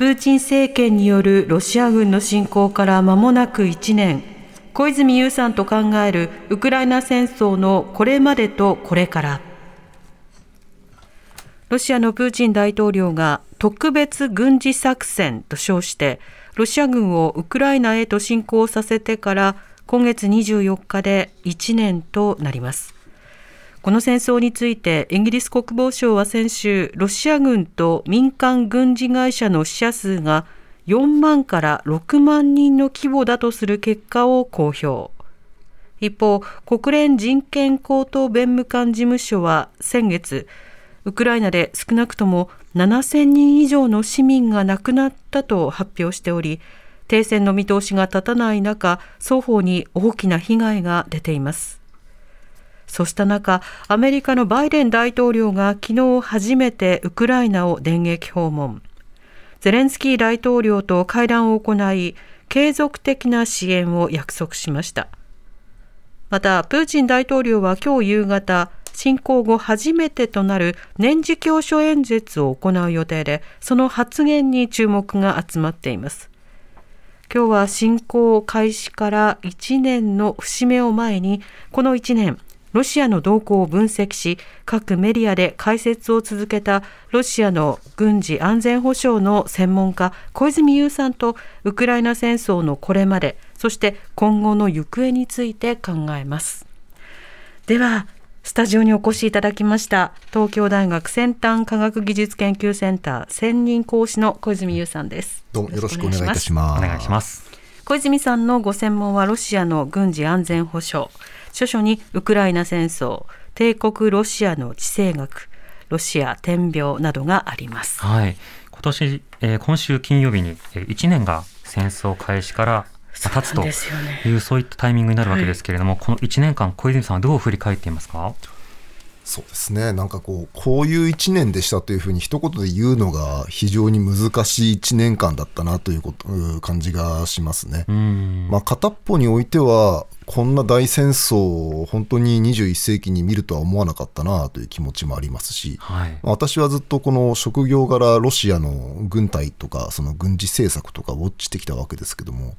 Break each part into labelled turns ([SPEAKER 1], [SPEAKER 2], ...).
[SPEAKER 1] プーチン政権によるロシア軍の侵攻から間もなく1年小泉悠さんと考えるウクライナ戦争のこれまでとこれからロシアのプーチン大統領が特別軍事作戦と称してロシア軍をウクライナへと侵攻させてから今月24日で1年となります。この戦争についてイギリス国防省は先週ロシア軍と民間軍事会社の死者数が4万から6万人の規模だとする結果を公表。一方国連人権高等弁務官事務所は先月ウクライナで少なくとも7000人以上の市民が亡くなったと発表しており停戦の見通しが立たない中双方に大きな被害が出ています。そうした中、アメリカのバイデン大統領が昨日初めてウクライナを電撃訪問。ゼレンスキー大統領と会談を行い、継続的な支援を約束しました。また、プーチン大統領は今日夕方、侵攻後初めてとなる年次教書演説を行う予定で、その発言に注目が集まっています。今日は侵攻開始から1年の節目を前に、この1年、ロシアの動向を分析し、各メディアで解説を続けたロシアの軍事安全保障の専門家、小泉悠さんとウクライナ戦争のこれまで、そして今後の行方について考えます。では、スタジオにお越しいただきました、東京大学先端科学技術研究センター専任講師の小泉悠さんです。
[SPEAKER 2] どうもよろしくお願いいたし
[SPEAKER 3] お
[SPEAKER 2] ます。
[SPEAKER 3] 願いします
[SPEAKER 1] 小泉さんのご専門はロシアの軍事安全保障著書にウクライナ戦争帝国ロシアの地政学ロシア天病などがあります。
[SPEAKER 3] はい。今年、えー今週金曜日に、えー1年が戦争開始からまあ経つというそういったタイミングになるわけですけれども、この1年間小泉さんはどう振り返っていますか？
[SPEAKER 2] そうですね。なんかこう、こういう一年でしたというふうに一言で言うのが非常に難しい一年間だったなということ、う感じがしますね。
[SPEAKER 3] うん
[SPEAKER 2] まあ片っぽにおいては、こんな大戦争を本当に21世紀に見るとは思わなかったなという気持ちもありますし、
[SPEAKER 3] はい
[SPEAKER 2] まあ私はずっとこの職業柄ロシアの軍隊とかその軍事政策とかウォッチしてきたわけですけども、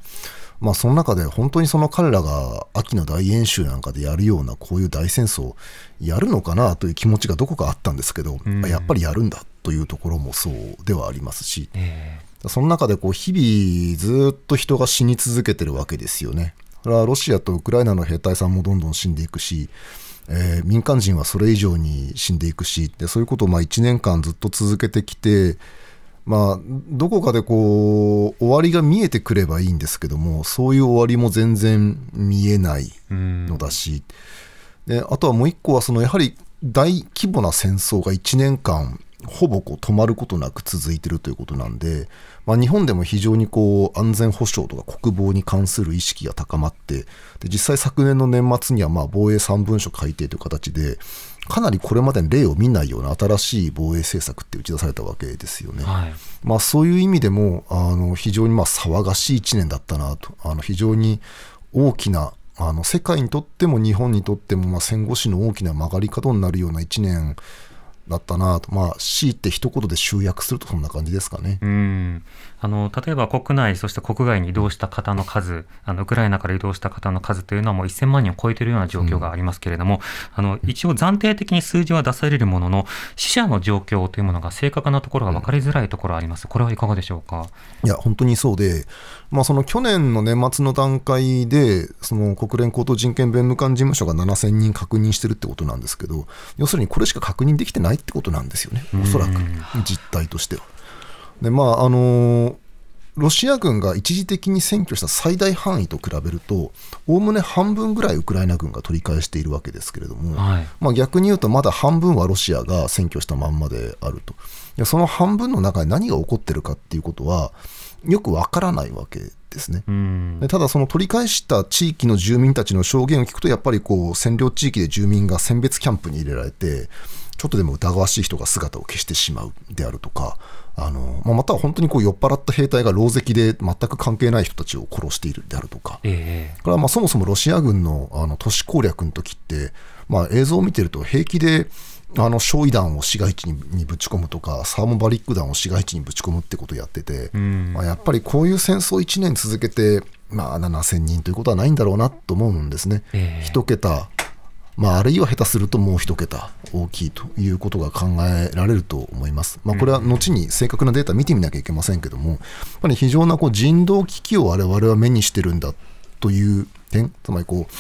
[SPEAKER 2] まあその中で本当にその彼らが秋の大演習なんかでやるようなこういう大戦争をやるのかなという気持ちがどこかあったんですけど、
[SPEAKER 3] うん
[SPEAKER 2] やっぱりやるんだというところもそうではありますし、
[SPEAKER 3] え
[SPEAKER 2] その中でこう日々ずっと人が死に続けてるわけですよね。それはロシアとウクライナの兵隊さんもどんどん死んでいくし、えー民間人はそれ以上に死んでいくし、でそういうことをまあ1年間ずっと続けてきて、まあ、どこかでこう終わりが見えてくればいいんですけども、そういう終わりも全然見えないのだし、であとはもう一個はそのやはり大規模な戦争が1年間ほぼこう止まることなく続いているということなんで、まあ、日本でも非常にこう安全保障とか国防に関する意識が高まってで実際昨年の年末にはまあ防衛三文書改定という形でかなりこれまでに例を見ないような新しい防衛政策って打ち出されたわけですよね。
[SPEAKER 3] はい
[SPEAKER 2] まあ、そういう意味でもあの非常にまあ騒がしい1年だったなとあの非常に大きなあの世界にとっても日本にとってもまあ戦後史の大きな曲がり角になるような1年だったなと、まあ、強いて一言で集約するとそんな感じですかね。
[SPEAKER 3] うんあの例えば国内、そして国外に移動した方の数、あのウクライナから移動した方の数というのはもう1000万人を超えているような状況がありますけれども、あの一応、暫定的に数字は出されるものの、死者の状況というものが正確なところが分かりづらいところあります、これはいかがでしょうか？
[SPEAKER 2] いや、本当にそうで、まあ、その去年の年末の段階で、その国連高等人権弁務官事務所が7000人確認してるってことなんですけど、要するにこれしか確認できてないってことなんですよね、おそらく、実態としては。で、まあ、あのロシア軍が一時的に占拠した最大範囲と比べると、おおむね半分ぐらいウクライナ軍が取り返しているわけですけれども、
[SPEAKER 3] はい。
[SPEAKER 2] まあ、逆に言うと、まだ半分はロシアが占拠したまんまであると、いやその半分の中に何が起こってるかっていうことは、よくわからないわけですね。
[SPEAKER 3] うん。
[SPEAKER 2] でただ、その取り返した地域の住民たちの証言を聞くと、やっぱりこう占領地域で住民が選別キャンプに入れられて、ちょっとでも疑わしい人が姿を消してしまうであるとか、あのまあ、または本当にこう酔っ払った兵隊が狼藉で全く関係ない人たちを殺しているであるとか、
[SPEAKER 3] ええ
[SPEAKER 2] これはまあそもそもロシア軍のあの都市攻略の時って、まあ、映像を見てると平気であの焼夷弾を市街地ににぶち込むとかサーモバリック弾を市街地にぶち込むってことをやってて、
[SPEAKER 3] ん。
[SPEAKER 2] まあ、やっぱりこういう戦争1年続けて、まあ、7000人ということはないんだろうなと思うんですね。
[SPEAKER 3] ええ。
[SPEAKER 2] 一桁まあ、あるいは下手するともう一桁大きいということが考えられると思います。まあ、これは後に正確なデータ見てみなきゃいけませんけども、やっぱり非常なこう人道危機を我々は目にしてるんだという点、つまりこう、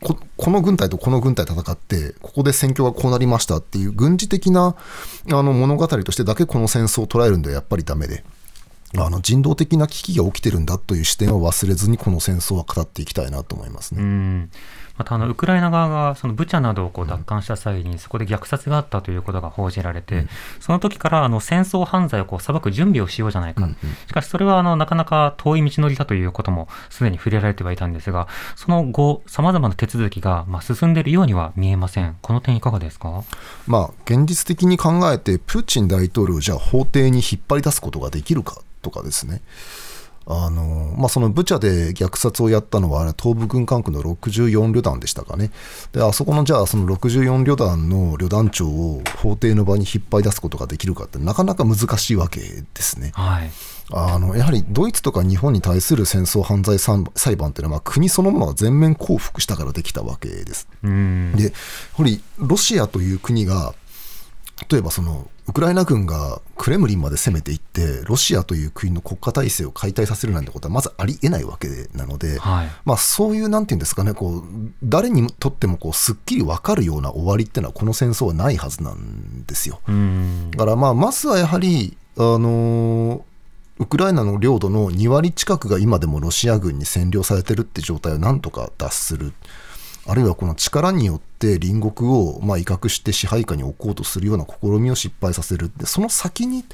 [SPEAKER 2] ここの軍隊とこの軍隊戦って、ここで戦況がこうなりましたっていう軍事的なあの物語としてだけこの戦争を捉えるんではやっぱりダメで。あの人道的な危機が起きてるんだという視点を忘れずにこの戦争は語っていきたいなと思いますね。
[SPEAKER 3] うんまたあのウクライナ側がそのブチャなどをこう奪還した際にそこで虐殺があったということが報じられて、その時からあの戦争犯罪をこう裁く準備をしようじゃないか、しかしそれはあのなかなか遠い道のりだということもすでに触れられてはいたんですがその後さまざまな手続きがまあ進んでいるようには見えません。この点いかがですか？
[SPEAKER 2] まあ、現実的に考えて、プーチン大統領をじゃあ法廷に引っ張り出すことができるかとかですね、あのまあ、そのブチャで虐殺をやったのは、東部軍管区の64旅団でしたかね、であそこのじゃあ、その64旅団の旅団長を法廷の場に引っ張り出すことができるかって、なかなか難しいわけですね。
[SPEAKER 3] はい
[SPEAKER 2] あのやはりドイツとか日本に対する戦争犯罪裁判っていうのは、まあ国そのものが全面降伏したからできたわけです。
[SPEAKER 3] うん
[SPEAKER 2] で、やはりロシアという国が、例えばそのウクライナ軍がクレムリンまで攻めていって、ロシアという国の国家体制を解体させるなんてことはまずありえないわけなので、
[SPEAKER 3] はい。
[SPEAKER 2] まあ、そういうなんていうんですかね、こう誰にとってもこうすっきり分かるような終わりっていうのは、この戦争はないはずなんですよ。
[SPEAKER 3] うん。
[SPEAKER 2] だからまあまずはやはり、あのウクライナの領土の2割近くが今でもロシア軍に占領されてるって状態をなんとか脱する、あるいはこの力によって隣国をまあ威嚇して支配下に置こうとするような試みを失敗させる、でその先に、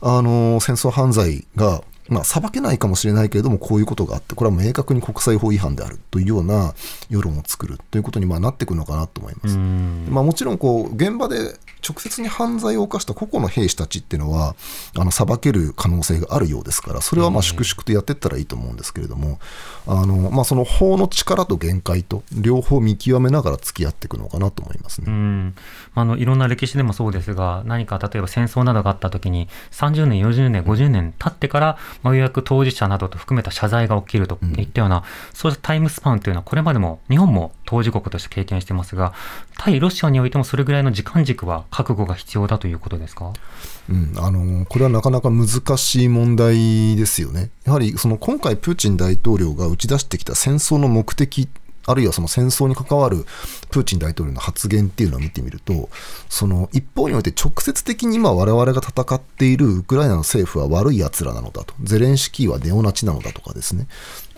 [SPEAKER 2] あの戦争犯罪が、まあ、裁けないかもしれないけれども、こういうことがあって、これは明確に国際法違反であるというような世論を作るということにまあなってくるのかなと思います。
[SPEAKER 3] うん
[SPEAKER 2] まあ、もちろんこう現場で直接に犯罪を犯した個々の兵士たちっていうのはあの裁ける可能性があるようですからそれはまあ粛々とやっていったらいいと思うんですけれどもあの、まあ、その法の力と限界と両方見極めながら付き合っていくのかなと思いますね。
[SPEAKER 3] うんあのいろんな歴史でもそうですが何か例えば戦争などがあった時に30年40年50年経ってから、まあ、ようやく当事者などと含めた謝罪が起きるといったような、そうしたタイムスパンというのはこれまでも日本も当事国として経験してますが対ロシアにおいてもそれぐらいの時間軸は覚悟が必要だということですか？
[SPEAKER 2] うん、あのこれはなかなか難しい問題ですよね。やはりその今回、プーチン大統領が打ち出してきた戦争の目的、あるいはその戦争に関わるプーチン大統領の発言っていうのを見てみると、その一方において直接的に今、我々が戦っているウクライナの政府は悪い奴らなのだと、ゼレンスキーはネオナチなのだとかですね、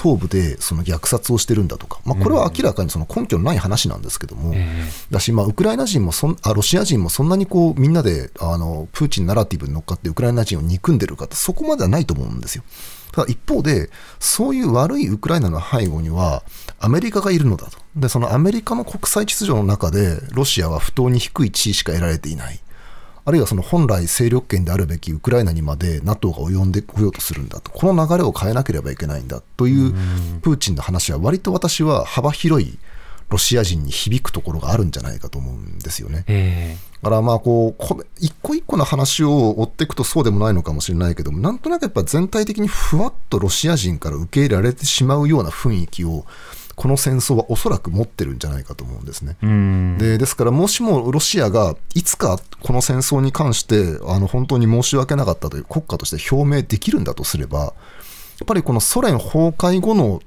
[SPEAKER 2] 東部でその虐殺をしてるんだとか、まあ、これは明らかにその根拠のない話なんですけども、
[SPEAKER 3] え
[SPEAKER 2] だし、まあ、ウクライナ人もそんあ、ロシア人もそんなにこうみんなであのプーチンナラティブに乗っかってウクライナ人を憎んでるかって、そこまではないと思うんですよ。ただ一方で、そういう悪いウクライナの背後には、アメリカがいるのだと。で、そのアメリカの国際秩序の中で、ロシアは不当に低い地位しか得られていない。あるいはその本来勢力圏であるべきウクライナにまで NATO が及んでこようとするんだと、この流れを変えなければいけないんだというプーチンの話は、割と私は幅広いロシア人に響くところがあるんじゃないかと思うんですよね。
[SPEAKER 3] え
[SPEAKER 2] だからまあこうこれ一個一個の話を追っていくとそうでもないのかもしれないけども、なんとなくやっぱ全体的にふわっとロシア人から受け入れられてしまうような雰囲気を、この戦争はおそらく持ってるんじゃないかと思うんですね。
[SPEAKER 3] うん
[SPEAKER 2] でですから、もしもロシアがいつかこの戦争に関してあの本当に申し訳なかったという国家として表明できるんだとすれば、やっぱりこのソ連崩壊後の、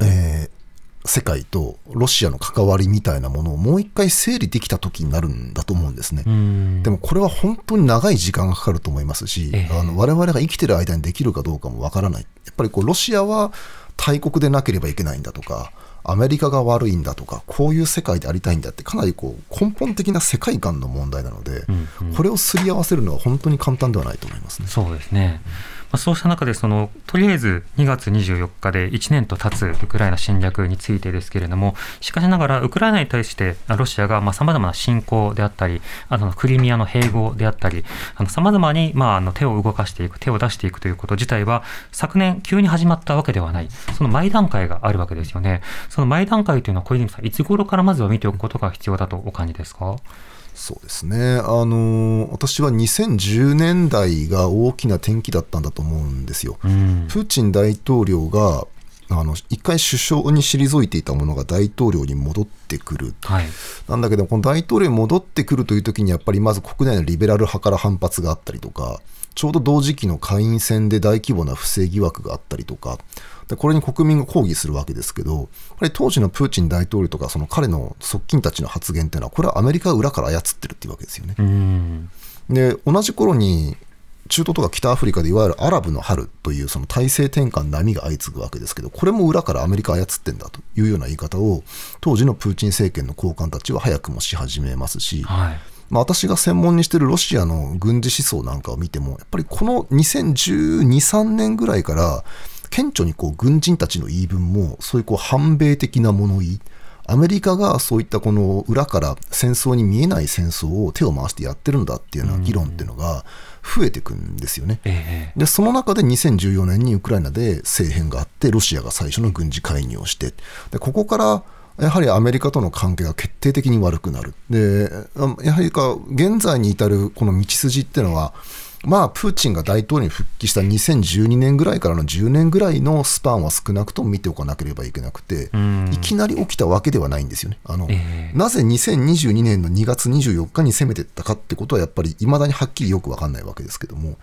[SPEAKER 2] えー世界とロシアの関わりみたいなものをもう一回整理できた時になるんだと思うんですね。
[SPEAKER 3] うん
[SPEAKER 2] でもこれは本当に長い時間がかかると思いますし、
[SPEAKER 3] ええ
[SPEAKER 2] あの我々が生きてる間にできるかどうかもわからない。やっぱりこうロシアは大国でなければいけないんだとか、アメリカが悪いんだとか、こういう世界でありたいんだってかなりこう根本的な世界観の問題なので、
[SPEAKER 3] うんうん
[SPEAKER 2] これをすり合わせるのは本当に簡単ではないと思いますね。
[SPEAKER 3] そうですね。まあ、そうした中でその、とりあえず2月24日で1年と経つウクライナ侵略についてですけれども、しかしながら、ウクライナに対してロシアがさまざまな侵攻であったり、あのクリミアの併合であったり、さまざまに、まあ、あの手を動かしていく、手を出していくということ自体は、昨年、急に始まったわけではない、その前段階があるわけですよね。その前段階というのは、小泉さん、いつ頃からまずは見ておくことが必要だとお感じですか？
[SPEAKER 2] そうですね、あの私は2010年代が大きな転機だったんだと思うんですよ。
[SPEAKER 3] うん
[SPEAKER 2] プーチン大統領があの一回首相に退いていたものが大統領に戻ってくる。
[SPEAKER 3] はい。
[SPEAKER 2] なんだけど、この大統領に戻ってくるというときに、やっぱりまず国内のリベラル派から反発があったりとか、ちょうど同時期の下院選で大規模な不正疑惑があったりとか、でこれに国民が抗議するわけですけど、やっぱり当時のプーチン大統領とか、その彼の側近たちの発言っていうのは、これはアメリカが裏から操ってるっていうわけですよね。
[SPEAKER 3] うん。
[SPEAKER 2] で同じ頃に中東とか北アフリカでいわゆるアラブの春というその体制転換の波が相次ぐわけですけどこれも裏からアメリカ操ってんだというような言い方を当時のプーチン政権の高官たちは早くもし始めますし、
[SPEAKER 3] はい。
[SPEAKER 2] まあ、私が専門にしているロシアの軍事思想なんかを見てもやっぱりこの2012、3年ぐらいから顕著にこう軍人たちの言い分もそういうこう反米的な物言い。アメリカがそういったこの裏から戦争に見えない戦争を手を回してやってるんだっていうような議論っていうのが増えていくんですよね。
[SPEAKER 3] ええ
[SPEAKER 2] でその中で2014年にウクライナで政変があってロシアが最初の軍事介入をして。でここからやはりアメリカとの関係が決定的に悪くなる。であやはりか現在に至るこの道筋っていうのはまあプーチンが大統領に復帰した2012年ぐらいからの10年ぐらいのスパンは少なくとも見ておかなければいけなくて
[SPEAKER 3] ん
[SPEAKER 2] いきなり起きたわけではないんですよね。あの
[SPEAKER 3] ええ
[SPEAKER 2] なぜ2022年の2月24日に攻めていったかってことはやっぱり未だにはっきりよく分かんないわけですけども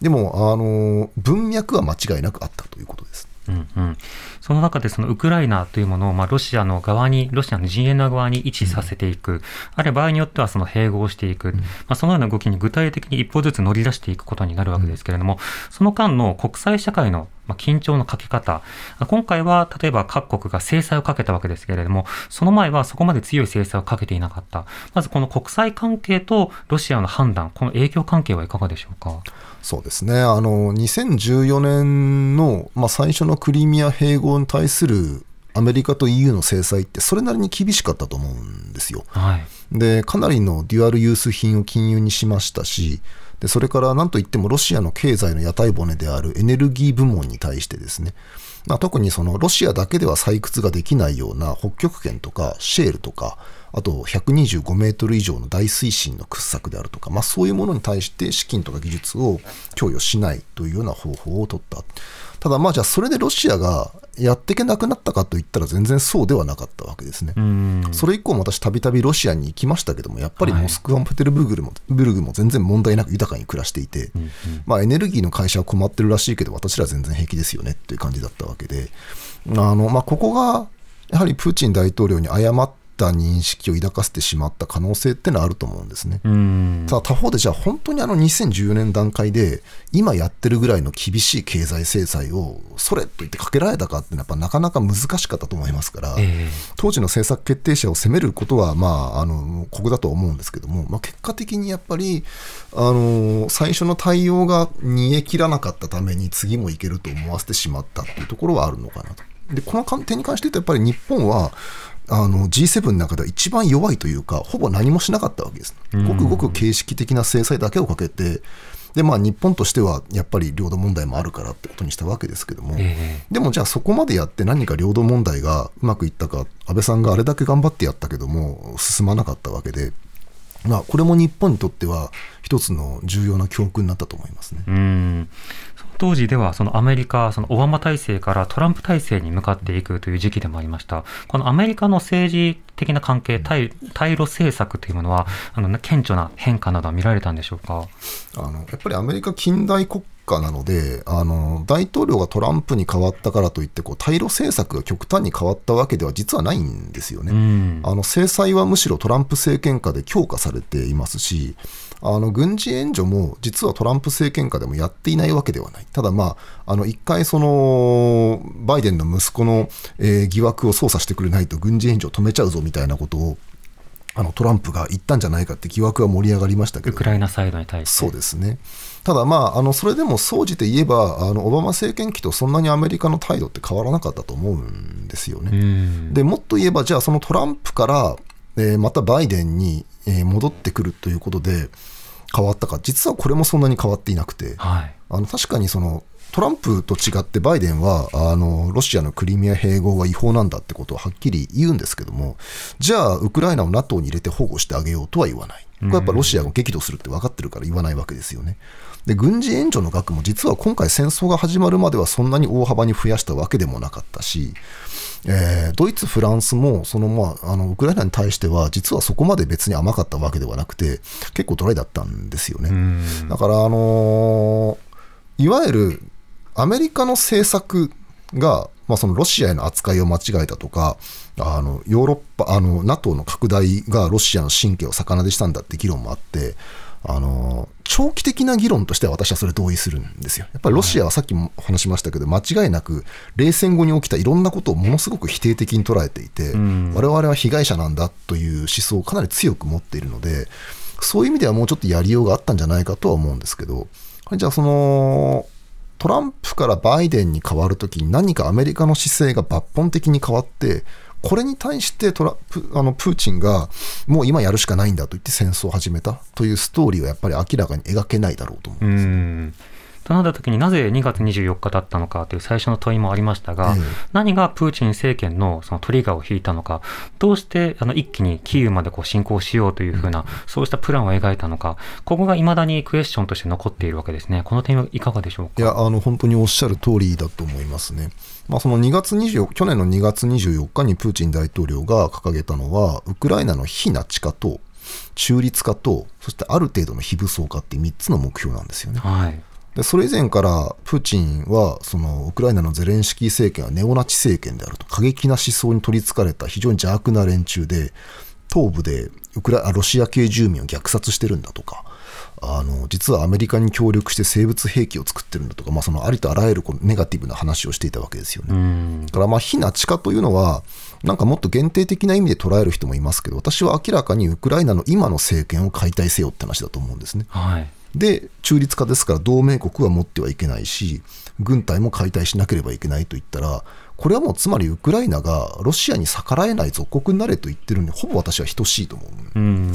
[SPEAKER 2] でもあの文脈は間違いなくあったということです。
[SPEAKER 3] うんうん、その中でそのウクライナというものを、まあ、ロシアの側に、ロシアの陣営の側に位置させていく、あるいは場合によってはその併合していく、まあ、そのような動きに具体的に一歩ずつ乗り出していくことになるわけですけれども、その間の国際社会のまあ緊張のかけ方、今回は例えば各国が制裁をかけたわけですけれども、その前はそこまで強い制裁をかけていなかった。まずこの国際関係とロシアの判断、この影響関係はいかがでしょうか？
[SPEAKER 2] そうですねあの2014年の、まあ、最初のクリミア併合に対するアメリカと EU の制裁ってそれなりに厳しかったと思うんですよ。
[SPEAKER 3] はい。
[SPEAKER 2] でかなりのデュアルユース品を禁輸にしましたしでそれから何といってもロシアの経済の屋台骨であるエネルギー部門に対してですね、まあ、特にそのロシアだけでは採掘ができないような北極圏とかシェールとかあと125メートル以上の大水深の掘削であるとか、まあ、そういうものに対して資金とか技術を供与しないというような方法を取った。ただまあじゃあそれでロシアがやっていけなくなったかといったら全然そうではなかったわけですね。
[SPEAKER 3] うん。
[SPEAKER 2] それ以降も私たびたびロシアに行きましたけども、やっぱり
[SPEAKER 3] はい
[SPEAKER 2] モスクワもペテルブルグもブルグも全然問題なく豊かに暮らしていて、まあエネルギーの会社は困ってるらしいけど、私らは全然平気ですよねっていう感じだったわけで、あの、まあここが、やはりプーチン大統領に誤った認識を抱かせてしまった可能性ってのはあると思うんですね。
[SPEAKER 3] うん。
[SPEAKER 2] ただ他方でじゃあ本当にあの2014年段階で今やってるぐらいの厳しい経済制裁をそれと言ってかけられたかっていうのはやっぱなかなか難しかったと思いますから、
[SPEAKER 3] ええ
[SPEAKER 2] 当時の政策決定者を責めることは、まあ、あのここだと思うんですけども、まあ、結果的にやっぱりあの最初の対応が煮え切らなかったために次もいけると思わせてしまったっていうところはあるのかなと。でこの観点に関して言うとやっぱり日本はあの G7 の中では一番弱いというかほぼ何もしなかったわけです。ごくごく形式的な制裁だけをかけてで、まあ、日本としてはやっぱり領土問題もあるからってことにしたわけですけども、
[SPEAKER 3] え
[SPEAKER 2] でもじゃあそこまでやって何か領土問題がうまくいったか、安倍さんがあれだけ頑張ってやったけども、進まなかったわけで、まあ、これも日本にとっては一つの重要な教訓になったと思いますね。
[SPEAKER 3] 当時ではそのアメリカ、そのオバマ体制からトランプ体制に向かっていくという時期でもありました。このアメリカの政治的な関係、対対ロ政策というものは、あの顕著な変化などは見られたんでしょうか？
[SPEAKER 2] あのやっぱりアメリカ近代国家なのであの、大統領がトランプに変わったからといってこう、対ロ政策が極端に変わったわけでは実はないんですよね。
[SPEAKER 3] うん
[SPEAKER 2] あの制裁はむしろトランプ政権下で強化されていますし、あの軍事援助も実はトランプ政権下でもやっていないわけではない、ただ、まあ、あの一回その、バイデンの息子の、えー疑惑を捜査してくれないと軍事援助を止めちゃうぞみたいなことをあのトランプが言ったんじゃないかって疑惑は盛り上がりましたけど
[SPEAKER 3] ウクライナサイドに対して。
[SPEAKER 2] そうですね。ただ、まあ、あのそれでも総じて言えばあの、オバマ政権期とそんなにアメリカの態度って変わらなかったと思うんですよね。
[SPEAKER 3] うん
[SPEAKER 2] でもっと言えば、じゃあ、そのトランプから、えーまたバイデンに、えー戻ってくるということで変わったか、実はこれもそんなに変わっていなくて、
[SPEAKER 3] はい。
[SPEAKER 2] あの確かにそのトランプと違って、バイデンはあのロシアのクリミア併合は違法なんだってことをはっきり言うんですけども、じゃあ、ウクライナを NATO に入れて保護してあげようとは言わない。これはやっぱロシアが激怒するって分かってるから言わないわけですよね。で軍事援助の額も実は今回、戦争が始まるまではそんなに大幅に増やしたわけでもなかったし、えードイツ、フランスもその、まあ、あのウクライナに対しては、実はそこまで別に甘かったわけではなくて、結構ドライだったんですよね。
[SPEAKER 3] うん
[SPEAKER 2] だから、あのーいわゆるアメリカの政策が、まあ、そのロシアへの扱いを間違えたとか、あのヨーロッパ、あの NATO の拡大がロシアの神経を逆なでしたんだって議論もあって、あの長期的な議論としては私はそれ同意するんですよ。やっぱりロシアはさっきも話しましたけど、間違いなく冷戦後に起きたいろんなことをものすごく否定的に捉えていて、
[SPEAKER 3] ん
[SPEAKER 2] 我々は被害者なんだという思想をかなり強く持っているので、そういう意味ではもうちょっとやりようがあったんじゃないかとは思うんですけど、じゃあその、トランプからバイデンに変わるときに何かアメリカの姿勢が抜本的に変わって、これに対してトラプあのプーチンがもう今やるしかないんだと言って戦争を始めたというストーリーはやっぱり明らかに描けないだろうと思う
[SPEAKER 3] ん
[SPEAKER 2] ですね。
[SPEAKER 3] んとなった時になぜ2月24日だったのかという最初の問いもありましたが、
[SPEAKER 2] ええ
[SPEAKER 3] 何がプーチン政権のそのトリガーを引いたのか、どうしてあの一気にキーウまでこう侵攻しようというふうな、そうしたプランを描いたのか、ここがいまだにクエスチョンとして残っているわけですね。この点はいかがでしょうか？
[SPEAKER 2] いや、あの、本当におっしゃる通りだと思いますね。まあ、その2月24去年の2月24日にプーチン大統領が掲げたのは、ウクライナの非ナチ化と中立化と、そしてある程度の非武装化って3つの目標なんですよね。
[SPEAKER 3] はい。
[SPEAKER 2] でそれ以前からプーチンはそのウクライナのゼレンスキー政権はネオナチ政権であると過激な思想に取りつかれた非常に邪悪な連中で東部でウクラあロシア系住民を虐殺してるんだとかあの実はアメリカに協力して生物兵器を作ってるんだとか、まあ、そのありとあらゆるこのネガティブな話をしていたわけですよね。
[SPEAKER 3] うん。
[SPEAKER 2] だからまあ非ナチ化というのは、なんかもっと限定的な意味で捉える人もいますけど、私は明らかにウクライナの今の政権を解体せよって話だと思うんですね。
[SPEAKER 3] はい。
[SPEAKER 2] で、中立化ですから同盟国は持ってはいけないし、軍隊も解体しなければいけないと言ったら、これはもうつまりウクライナがロシアに逆らえない属国になれと言ってるんで、ほぼ私は等しいと思う。
[SPEAKER 3] うん。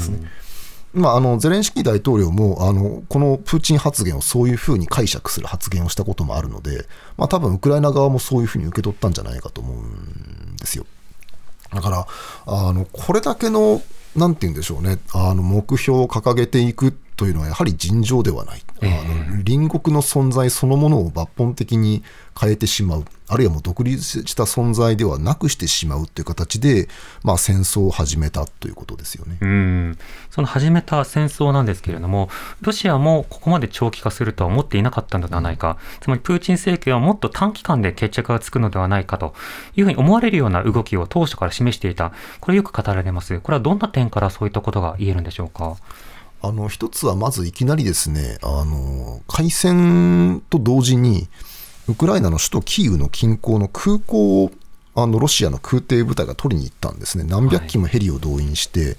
[SPEAKER 2] まあ、あのゼレンスキー大統領もあのこのプーチン発言をそういうふうに解釈する発言をしたこともあるので、まあ多分ウクライナ側もそういうふうに受け取ったんじゃないかと思うんですよ。だから、あのこれだけの、なんて言うんでしょうね、あの目標を掲げていくというのは、やはり尋常ではない、あの隣国の存在そのものを抜本的に変えてしまう、あるいはもう独立した存在ではなくしてしまうという形で、まあ、戦争を始めたということですよね。
[SPEAKER 3] うん、その始めた戦争なんですけれども、ロシアもここまで長期化するとは思っていなかったのではないか、つまりプーチン政権はもっと短期間で決着がつくのではないかというふうに思われるような動きを当初から示していた、これよく語られます。これはどんな点からそういったことが言えるんでしょうか？
[SPEAKER 2] あの一つはまずいきなりですね、あの開戦と同時に、ウクライナの首都キーウの近郊の空港をあのロシアの空挺部隊が取りに行ったんですね、何百機もヘリを動員して、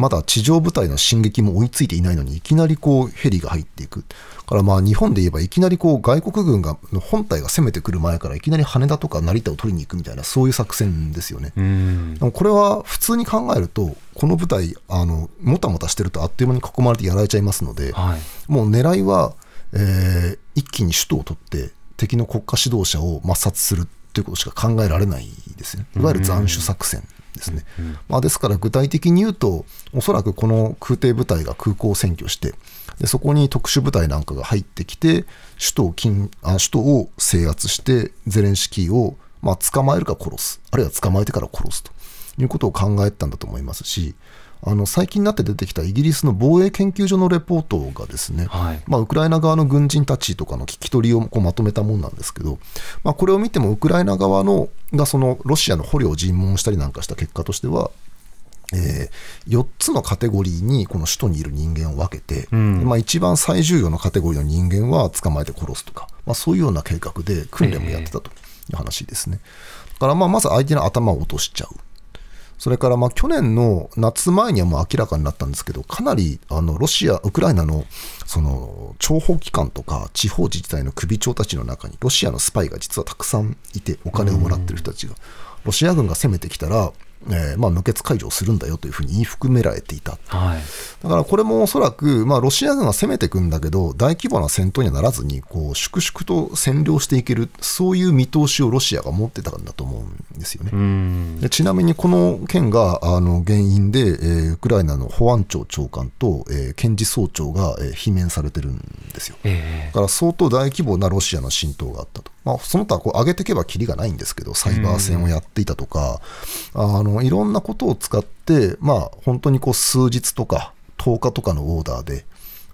[SPEAKER 2] まだ地上部隊の進撃も追いついていないのに、いきなりこうヘリが入っていく、だからまあ日本で言えば、いきなりこう外国軍が本体が攻めてくる前から、いきなり羽田とか成田を取りに行くみたいな、そういう作戦ですよね。
[SPEAKER 3] うん
[SPEAKER 2] でもこれは普通に考えると、この部隊、あのもたもたしてるとあっという間に囲まれてやられちゃいますので、
[SPEAKER 3] はい。
[SPEAKER 2] もう狙いは、えー一気に首都を取って、敵の国家指導者を抹殺するということしか考えられないですね、いわゆる斬首作戦ですね。まあ、ですから、具体的に言うと、おそらくこの空挺部隊が空港を占拠して、でそこに特殊部隊なんかが入ってきて、首都を金あ首都を制圧して、ゼレンスキーを、まあ、捕まえるか殺す、あるいは捕まえてから殺すということを考えてたんだと思いますし、あの最近になって出てきたイギリスの防衛研究所のレポートがですね、
[SPEAKER 3] はい
[SPEAKER 2] まあ、ウクライナ側の軍人たちとかの聞き取りをこうまとめたものなんですけど、まあ、これを見てもウクライナ側のがそのロシアの捕虜を尋問したりなんかした結果としては、え4つのカテゴリーにこの首都にいる人間を分けて、
[SPEAKER 3] ん
[SPEAKER 2] まあ、一番最重要のカテゴリーの人間は捕まえて殺すとか、まあ、そういうような計画で訓練もやってたという話ですね。だからまあまず相手の頭を落としちゃう。それからまあ去年の夏前にはもう明らかになったんですけど、かなりあのロシア、ウクライナのその諜報機関とか地方自治体の首長たちの中に、ロシアのスパイが実はたくさんいて、お金をもらってる人たちが、ロシア軍が攻めてきたら、えーまあ無血解除をするんだよというふうに言い含められていた。
[SPEAKER 3] はい。
[SPEAKER 2] だからこれもおそらく、まあ、ロシア軍は攻めていくんだけど、大規模な戦闘にはならずに、こう粛々と占領していける、そういう見通しをロシアが持ってたんだと思うんですよね。
[SPEAKER 3] うん。
[SPEAKER 2] でちなみにこの件があの原因で、えーウクライナの保安庁長官と、えー検事総長が、えー罷免されてるんですよ。
[SPEAKER 3] え
[SPEAKER 2] だから相当大規模なロシアの浸透があったと。まあ、その他こう上げていけばきりがないんですけど、サイバー戦をやっていたとか、あのいろんなことを使って、まあ、本当にこう数日とか10日とかのオーダーで、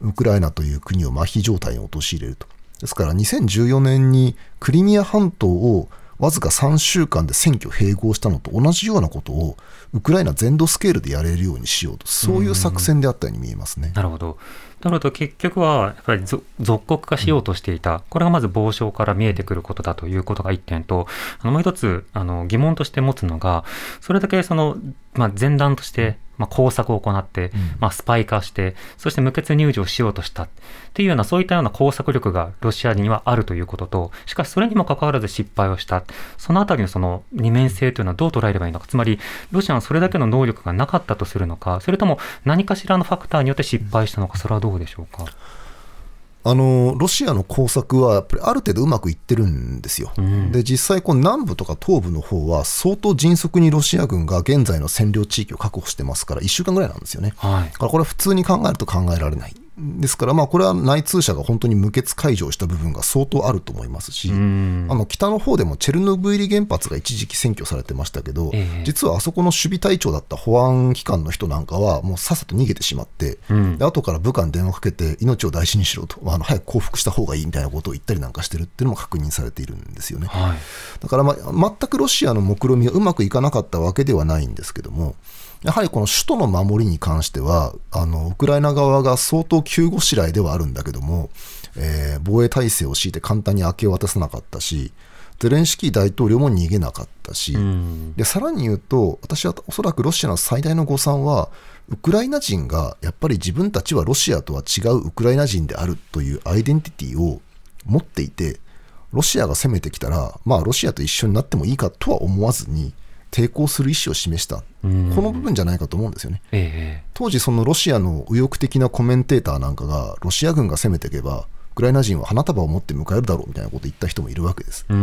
[SPEAKER 2] ウクライナという国を麻痺状態に陥れると。ですから2014年にクリミア半島をわずか3週間で選挙併合したのと同じようなことをウクライナ全土スケールでやれるようにしようと、そういう作戦であったように見えますね。
[SPEAKER 3] なるほど。なると結局はやっぱり属国化しようとしていた、これがまず傍聴から見えてくることだということが1点と、あのもう一つあの疑問として持つのが、それだけその、まあ、前段として、まあ、工作を行って、まあ、スパイ化して、そして無血入場しようとしたっていうような、そういったような工作力がロシアにはあるということと、しかしそれにもかかわらず失敗をした、そのあたりのその二面性というのはどう捉えればいいのか、つまりロシアはそれだけの能力がなかったとするのか、それとも何かしらのファクターによって失敗したのか、それはどうでしょうか？
[SPEAKER 2] あのロシアの工作はやっぱりある程度うまくいってるんですよ。
[SPEAKER 3] ん
[SPEAKER 2] で実際、南部とか東部の方は相当迅速にロシア軍が現在の占領地域を確保してますから、1週間ぐらいなんですよね。
[SPEAKER 3] はい
[SPEAKER 2] だからこれは普通に考えると考えられない。ですから、まあ、これは内通者が本当に無血解除をした部分が相当あると思いますし、
[SPEAKER 3] ん。
[SPEAKER 2] あの北の方でもチェルノブイリ原発が一時期占拠されてましたけど、
[SPEAKER 3] ええ。
[SPEAKER 2] 実はあそこの守備隊長だった保安機関の人なんかは、もうさっさと逃げてしまって、
[SPEAKER 3] うん。
[SPEAKER 2] で後から部下に電話かけて、命を大事にしろと、あの早く降伏した方がいいみたいなことを言ったりなんかしてるっていうのも確認されているんですよね。
[SPEAKER 3] はい。
[SPEAKER 2] だから、まあ、全くロシアの目論見みがうまくいかなかったわけではないんですけども、やはりこの首都の守りに関しては、あのウクライナ側が相当急ごしらえではあるんだけども、えー防衛体制を敷いて簡単に明け渡さなかったし、ゼレンスキー大統領も逃げなかったし、
[SPEAKER 3] うん。
[SPEAKER 2] でさらに言うと、私はおそらくロシアの最大の誤算は、ウクライナ人がやっぱり自分たちはロシアとは違うウクライナ人であるというアイデンティティを持っていて、ロシアが攻めてきたら、まあ、ロシアと一緒になってもいいかとは思わずに、抵抗する意思を示した、
[SPEAKER 3] うん
[SPEAKER 2] この部分じゃないかと思うんですよね。
[SPEAKER 3] え
[SPEAKER 2] 当時、そのロシアの右翼的なコメンテーターなんかが、ロシア軍が攻めていけば、ウクライナ人は花束を持って迎えるだろうみたいなことを言った人もいるわけです。だ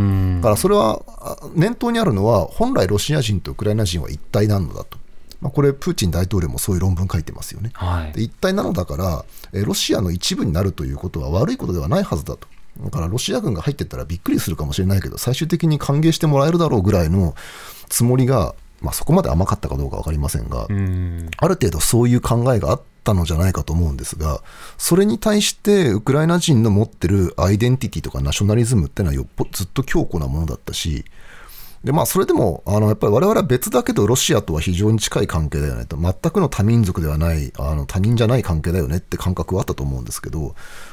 [SPEAKER 2] からそれはあ念頭にあるのは、本来ロシア人とウクライナ人は一体なのだと。まあ、これ、プーチン大統領もそういう論文書いてますよね。
[SPEAKER 3] はい
[SPEAKER 2] で一体なのだから、えーロシアの一部になるということは悪いことではないはずだと。だからロシア軍が入っていったらびっくりするかもしれないけど、最終的に歓迎してもらえるだろうぐらいのつもりが、まあ、そこまで甘かったかどうか分かりませんが、
[SPEAKER 3] うん。
[SPEAKER 2] ある程度そういう考えがあったのじゃないかと思うんですが、それに対してウクライナ人の持ってるアイデンティティとかナショナリズムっていうのはよっぽずっと強固なものだったし、でまあ、それでもあのやっぱり我々は別だけどロシアとは非常に近い関係だよねと全くの多民族ではないあの他人じゃない関係だよねって感覚はあったと思うんですけどや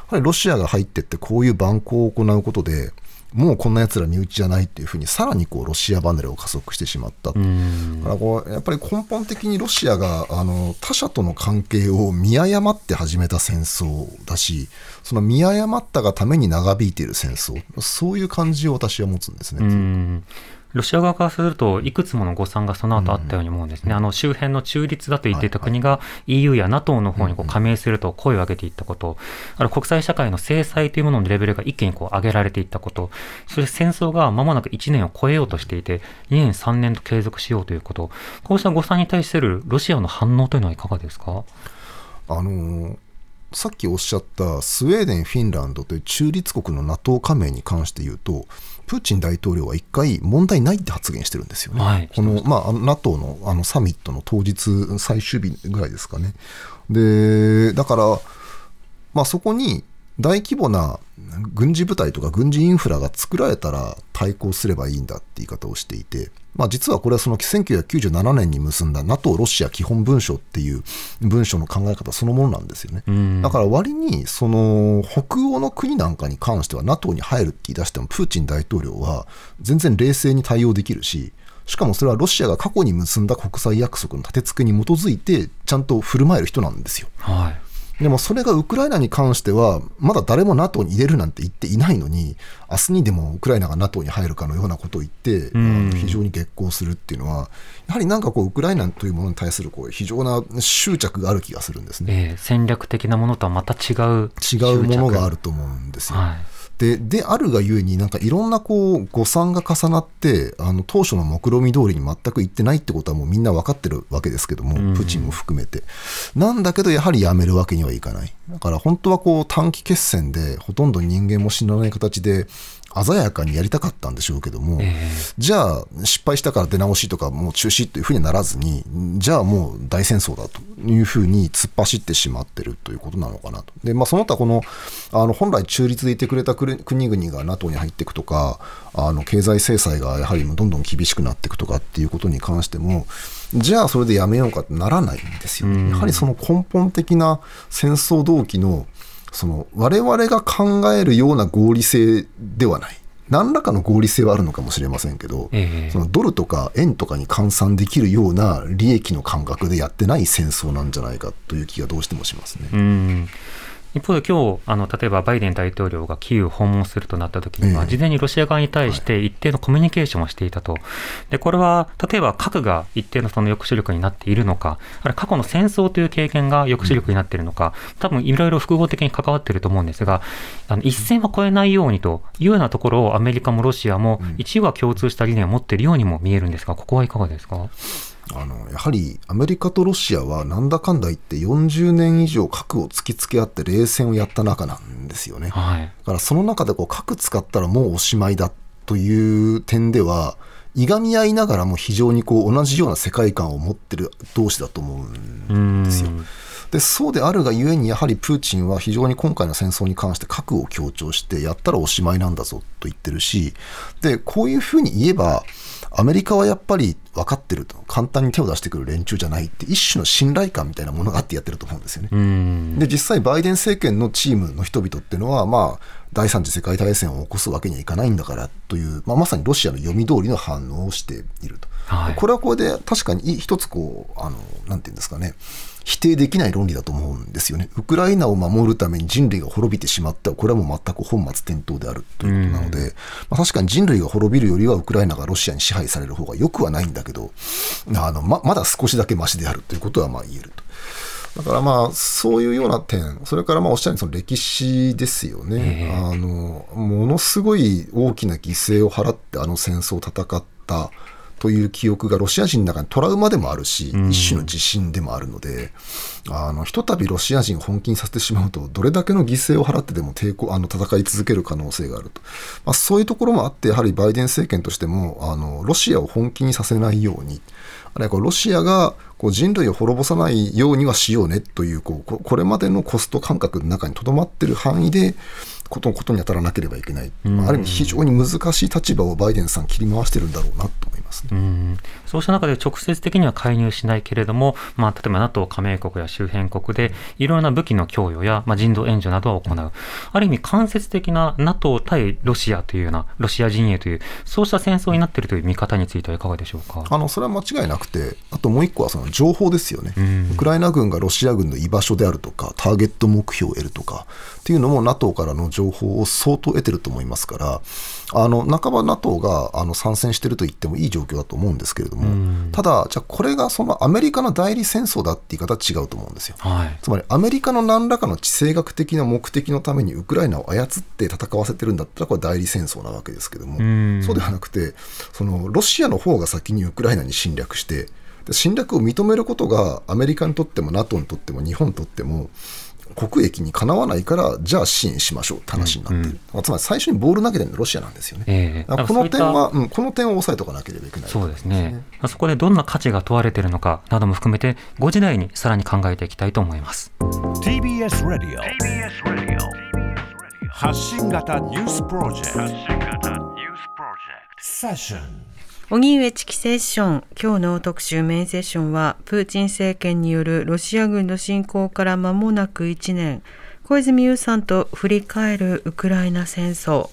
[SPEAKER 2] はりロシアが入ってってこういう蛮行を行うことでもうこんな奴ら身内じゃないっていうふうにさらにこうロシア離れを加速してしまった。
[SPEAKER 3] うん
[SPEAKER 2] だからこうやっぱり根本的にロシアがあの他者との関係を見誤って始めた戦争だし、その見誤ったがために長引いている戦争、そういう感じを私は持つんですね。
[SPEAKER 3] うんロシア側からすると、いくつもの誤算がその後あったように思うんですね。あの周辺の中立だと言ってい。た国が EU や NATO の方にこう加盟すると声を上げていったこと、ある国際社会の制裁というもののレベルが一気にこう上げられていったこと、そして戦争が間もなく1年を超えようとしていて、2年、3年と継続しようということ、こうした誤算に対するロシアの反応というのはいかがですか？
[SPEAKER 2] あのさっきおっしゃったスウェーデン、フィンランドという中立国の NATO 加盟に関して言うと、プーチン大統領は一回、問題ないって発言してるんですよね、
[SPEAKER 3] はい。
[SPEAKER 2] この、まあ、NATO のあのサミットの当日、最終日ぐらいですかね。でだから、まあ、そこに大規模な軍事部隊とか軍事インフラが作られたら対抗すればいいんだって言い方をしていて、まあ、実はこれはその1997年に結んだ NATO ロシア基本文書っていう文書の考え方そのものなんですよね。
[SPEAKER 3] うん
[SPEAKER 2] だから割にその北欧の国なんかに関しては NATO に入るって言い出してもプーチン大統領は全然冷静に対応できるししかもそれはロシアが過去に結んだ国際約束の立て付けに基づいてちゃんと振る舞える人なんですよ。
[SPEAKER 3] はい
[SPEAKER 2] でもそれがウクライナに関しては、まだ誰も NATO に入れるなんて言っていないのに、明日にでもウクライナが NATO に入るかのようなことを言って、
[SPEAKER 3] ん
[SPEAKER 2] あの非常に激高するっていうのは、やはりなんかこう、ウクライナというものに対するこう非常な執着がある気がするんですね。
[SPEAKER 3] えー戦略的なものとはまた違う
[SPEAKER 2] 違うものがあ
[SPEAKER 3] る。
[SPEAKER 2] ると思うんですよ。
[SPEAKER 3] はい
[SPEAKER 2] でであるがゆえに、なんかいろんなこう誤算が重なって、あの当初の目論見通りに全くいってないってことはもうみんな分かってるわけですけども、
[SPEAKER 3] うん
[SPEAKER 2] プーチンも含めて。なんだけど、やはりやめるわけにはいかない。だから本当はこう短期決戦で、ほとんど人間も死なない形で、鮮やかにやりたかったんでしょうけども、
[SPEAKER 3] え
[SPEAKER 2] じゃあ失敗したから出直しとかもう中止というふうにはならずにじゃあもう大戦争だというふうに突っ走ってしまってるということなのかなと。で、まあ、その他このあの本来中立でいてくれた国国々が NATO に入っていくとかあの経済制裁がやはりどんどん厳しくなっていくとかっていうことに関してもじゃあそれでやめようかってならないんですよね。やはりその根本的な戦争動機のその我々が考えるような合理性ではない。何らかの合理性はあるのかもしれませんけど、
[SPEAKER 3] ええ
[SPEAKER 2] そのドルとか円とかに換算できるような利益の感覚でやってない戦争なんじゃないかという気がどうしてもしますね。
[SPEAKER 3] うん一方で今日あの例えばバイデン大統領がキーウを訪問するとなった時には、
[SPEAKER 2] ええ。
[SPEAKER 3] 事前にロシア側に対して一定のコミュニケーションをしていたと、でこれは例えば核が一定のその抑止力になっているのか、あるいは過去の戦争という経験が抑止力になっているのか、多分いろいろ複合的に関わっていると思うんですが、あの一線は越えないようにというようなところをアメリカもロシアも一部は共通した理念を持っているようにも見えるんですが、ここはいかがですか？
[SPEAKER 2] あのやはりアメリカとロシアはなんだかんだ言って40年以上核を突きつけ合って冷戦をやった仲なんですよね。
[SPEAKER 3] はい
[SPEAKER 2] だからその中でこう核使ったらもうおしまいだという点では、いがみ合いながらも非常にこう同じような世界観を持ってる同士だと思うんですよ。でそうであるがゆえに、やはりプーチンは非常に今回の戦争に関して核を強調して、やったらおしまいなんだぞと言ってるし、でこういうふうに言えば、アメリカはやっぱり分かってると、簡単に手を出してくる連中じゃないって、一種の信頼感みたいなものがあってやってると思うんですよね。
[SPEAKER 3] うん。
[SPEAKER 2] で実際、バイデン政権のチームの人々っていうのは、まあ、第三次世界大戦を起こすわけにはいかないんだからという、まあ、まさにロシアの読み通りの反応をしていると。
[SPEAKER 3] はい。
[SPEAKER 2] これはこれで確かに一つこう、あの、なんていうんですかね、否定できない論理だと思うんですよね。ウクライナを守るために人類が滅びてしまった、これはもう全く本末転倒であるということなので、まあ、確かに人類が滅びるよりはウクライナがロシアに支配される方が良くはないんだけど、あのままだ少しだけマシであるということはまあ言えると。だからまあそういうような点、それからまあおっしゃるようにその歴史ですよね、
[SPEAKER 3] ええ
[SPEAKER 2] あの、ものすごい大きな犠牲を払ってあの戦争を戦ったという記憶がロシア人の中にトラウマでもあるし、
[SPEAKER 3] ん。
[SPEAKER 2] 一種の自信でもあるので、あのひとたびロシア人を本気にさせてしまうと、どれだけの犠牲を払ってでも抵抗あの戦い続ける可能性があると、まあ、そういうところもあって、やはりバイデン政権としても、あのロシアを本気にさせないように、あるいはこうロシアがこう人類を滅ぼさないようにはしようねというこうここれまでのコスト感覚の中にとどまっている範囲でことことに当たらなければいけない、まあある意味非常に難しい立場をバイデンさん切り回してるんだろうなと思いますね。
[SPEAKER 3] うんそうした中で直接的には介入しないけれども、まあ、例えば NATO 加盟国や周辺国でいろいろな武器の供与や、まあ、人道援助などを行う、ある意味間接的な NATO 対ロシアというような、ロシア陣営という、そうした戦争になっているという見方についてはいかがでしょうか？
[SPEAKER 2] あのそれは間違いなくて、あともう一個はその情報ですよね、
[SPEAKER 3] うん
[SPEAKER 2] ウクライナ軍がロシア軍の居場所であるとか、ターゲット目標を得るとかっていうのも NATO からの情報を相当得てると思いますから、あの半ば NATO があの参戦してると言ってもいい状況だと思うんですけれども、
[SPEAKER 3] うん
[SPEAKER 2] ただ、じゃあこれがそのアメリカの代理戦争だって言い方は違うと思うんですよ。
[SPEAKER 3] はい。
[SPEAKER 2] つまりアメリカの何らかの地政学的な目的のためにウクライナを操って戦わせてるんだったらこれ代理戦争なわけですけども、
[SPEAKER 3] うん
[SPEAKER 2] そうではなくてそのロシアの方が先にウクライナに侵略してで侵略を認めることがアメリカにとっても NATO にとっても日本にとっても国益にかなわないから、じゃあ支援しましょうって話になっている、つまり最初にボール投げてるのロシアなんですよね。
[SPEAKER 3] ええ。
[SPEAKER 2] だからこの点は、うん、この点を押さえておかなければいけない
[SPEAKER 3] そうですね。そこでどんな価値が問われているのかなども含めて、5時台にさらに考えていきたいと思います。
[SPEAKER 4] TBS Radio 発信型ニュースプロジェクト。セッション
[SPEAKER 1] 荻上チキセッション。今日の特集メインセッションはプーチン政権によるロシア軍の侵攻から間もなく1年。小泉悠さんと振り返るウクライナ戦争、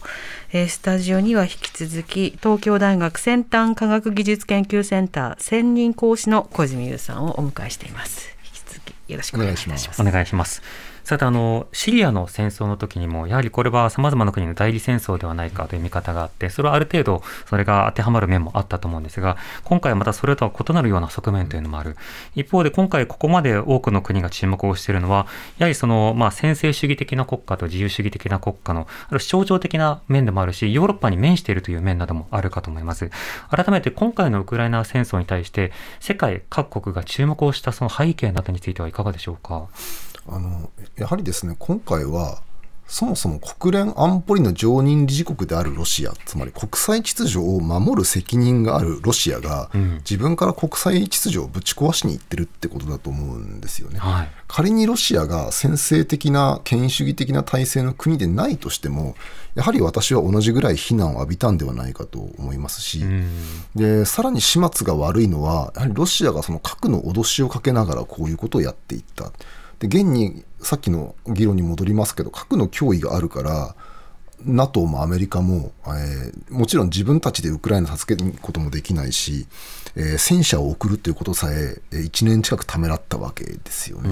[SPEAKER 1] スタジオには引き続き東京大学先端科学技術研究センター専任講師の小泉悠さんをお迎えしています。引き続きよろしくお願いします。
[SPEAKER 2] お
[SPEAKER 3] 願いします。さてあのシリアの戦争の時にもやはりこれはさまざまな国の代理戦争ではないかという見方があってそれはある程度それが当てはまる面もあったと思うんですが今回はまたそれとは異なるような側面というのもある一方で今回ここまで多くの国が注目をしているのはやはりその、まあ、専制主義的な国家と自由主義的な国家のある象徴的な面でもあるしヨーロッパに面しているという面などもあるかと思います改めて今回のウクライナ戦争に対して世界各国が注目をしたその背景などについてはいかがでしょうか？
[SPEAKER 2] あのやはりですね今回はそもそも国連安保理の常任理事国であるロシアつまり国際秩序を守る責任があるロシアが、
[SPEAKER 3] うん。
[SPEAKER 2] 自分から国際秩序をぶち壊しに行ってるってことだと思うんですよね。
[SPEAKER 3] はい。
[SPEAKER 2] 仮にロシアが先制的な権威主義的な体制の国でないとしてもやはり私は同じぐらい非難を浴びたんではないかと思いますし、
[SPEAKER 3] うん。
[SPEAKER 2] でさらに始末が悪いのはやはりロシアがその核の脅しをかけながらこういうことをやっていったで現にさっきの議論に戻りますけど核の脅威があるから NATO もアメリカも、えーもちろん自分たちでウクライナを助けることもできないし、えー戦車を送るということさえ1年近くためらったわけですよね。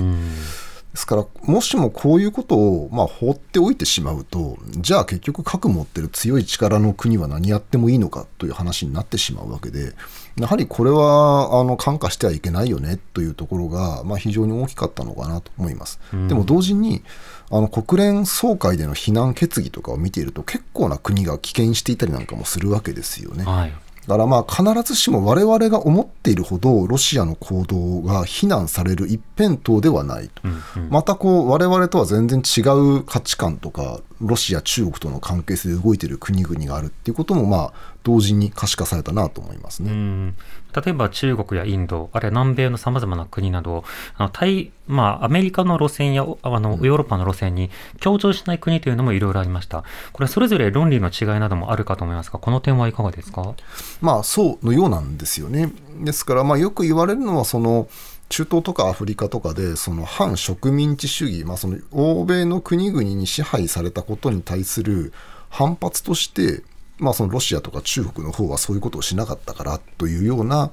[SPEAKER 2] ですから、もしもこういうことを、まあ、放っておいてしまうと、じゃあ結局核持ってる強い力の国は何やってもいいのかという話になってしまうわけで、やはりこれは、あの、感化してはいけないよねというところが、まあ、非常に大きかったのかなと思います。でも同時に、あの、国連総会での非難決議とかを見ていると、結構な国が棄権していたりなんかもするわけですよね。
[SPEAKER 3] はい
[SPEAKER 2] だからまあ必ずしも我々が思っているほどロシアの行動が非難される一辺倒ではないと、またこう我々とは全然違う価値観とかロシア中国との関係性で動いている国々があるっていうこともまあ同時に可視化されたなと思いますね。
[SPEAKER 3] うん例えば中国やインド、あるいは南米のさまざまな国など、あの対まあ、アメリカの路線やおあのヨーロッパの路線に協調しない国というのもいろいろありました。これ、それぞれ論理の違いなどもあるかと思いますが、この点はいかがですか？
[SPEAKER 2] まあそうのようなんですよね。ですからまあよく言われるのはその中東とかアフリカとかでその反植民地主義、まあ、その欧米の国々に支配されたことに対する反発として、まあ、そのロシアとか中国の方はそういうことをしなかったからというような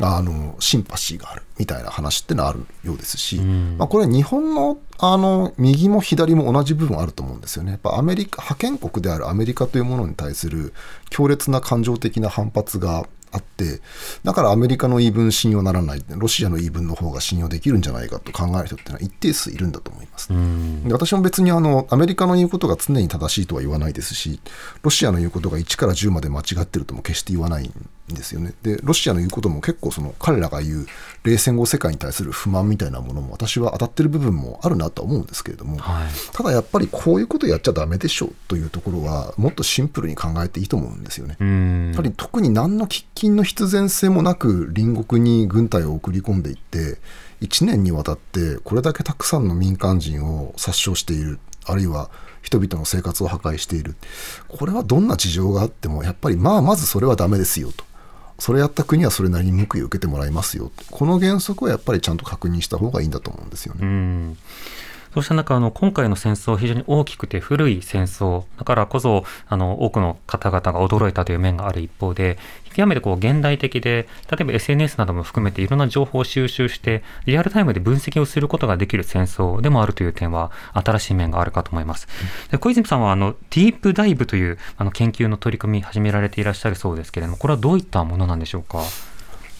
[SPEAKER 2] あのシンパシーがあるみたいな話ってのはあるようですし、まあ、これは日本のあの右も左も同じ部分あると思うんですよね。やっぱアメリカ覇権国であるアメリカというものに対する強烈な感情的な反発があって、だからアメリカの言い分信用ならない、ロシアの言い分の方が信用できるんじゃないかと考える人ってのは一定数いるんだと思います。で私も別にあのアメリカの言うことが常に正しいとは言わないですし、ロシアの言うことが1から10まで間違ってるとも決して言わないんですよね。で、ロシアの言うことも結構その彼らが言う冷戦後世界に対する不満みたいなものも私は当たってる部分もあるなとは思うんですけれども、
[SPEAKER 3] はい
[SPEAKER 2] ただやっぱりこういうことやっちゃダメでしょうというところはもっとシンプルに考えていいと思うんですよね。
[SPEAKER 3] うん
[SPEAKER 2] やはり特に何の喫緊の必然性もなく隣国に軍隊を送り込んでいって1年にわたってこれだけたくさんの民間人を殺傷しているあるいは人々の生活を破壊しているこれはどんな事情があってもやっぱりまあまずそれはダメですよとそれやった国はそれなりに報いを受けてもらいますよこの原則はやっぱりちゃんと確認した方がいいんだと思うんですよね。
[SPEAKER 3] そうした中あの、今回の戦争非常に大きくて古い戦争、だからこそあの多くの方々が驚いたという面がある一方で、極めてこう現代的で、例えば SNS なども含めていろんな情報を収集して、リアルタイムで分析をすることができる戦争でもあるという点は、新しい面があるかと思います。で小泉さんはあのディープダイブというあの研究の取り組み始められていらっしゃるそうですけれども、これはどういったものなんでしょうか？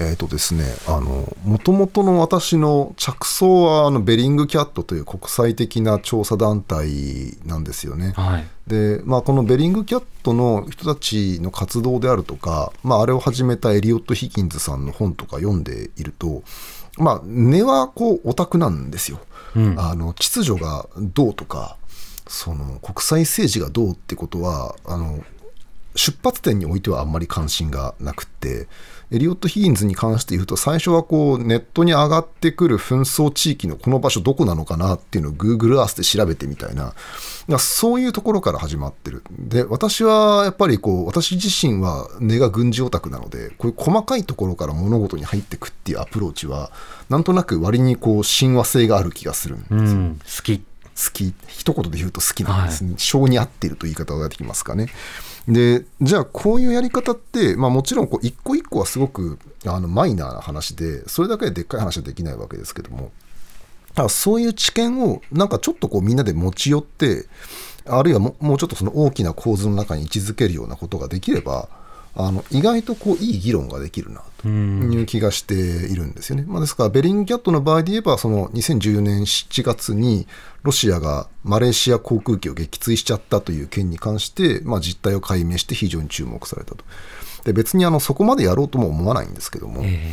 [SPEAKER 2] えーとですね、あの、もともとの私の着想は、あの、ベリングキャットという国際的な調査団体なんですよね。
[SPEAKER 3] はい、
[SPEAKER 2] で、まあ、このベリングキャットの人たちの活動であるとか、まあ、あれを始めたエリオット・ヒギンズさんの本とか読んでいると、まあ、根はこう、オタクなんですよ。
[SPEAKER 3] うん
[SPEAKER 2] あの、秩序がどうとか、その、国際政治がどうってことは、あの、出発点においてはあんまり関心がなくって、エリオット・ヒギンズに関して言うと、最初はこうネットに上がってくる紛争地域のこの場所どこなのかなっていうのを Google Earth で調べてみたいな、そういうところから始まってる。で、私はやっぱりこう、私自身は根が軍事オタクなので、こういう細かいところから物事に入っていくっていうアプローチは、なんとなく割にこう親和性がある気がするんですよ。
[SPEAKER 3] うん、好き。
[SPEAKER 2] 好き一言で言うと好きなんですね、性に合っているという言い方ができますかねでじゃあこういうやり方って、まあ、もちろんこう一個一個はすごくあのマイナーな話でそれだけででっかい話はできないわけですけども。だそういう知見をなんかちょっとこうみんなで持ち寄ってあるいはももうちょっとその大きな構図の中に位置づけるようなことができればあの意外とこういい議論ができるなという気がしているんですよね。まあ、ですから、ベリンギャットの場合で言えば、その2014年7月にロシアがマレーシア航空機を撃墜しちゃったという件に関して、まあ、実態を解明して非常に注目されたと。で別にあのそこまでやろうとも思わないんですけども、
[SPEAKER 3] え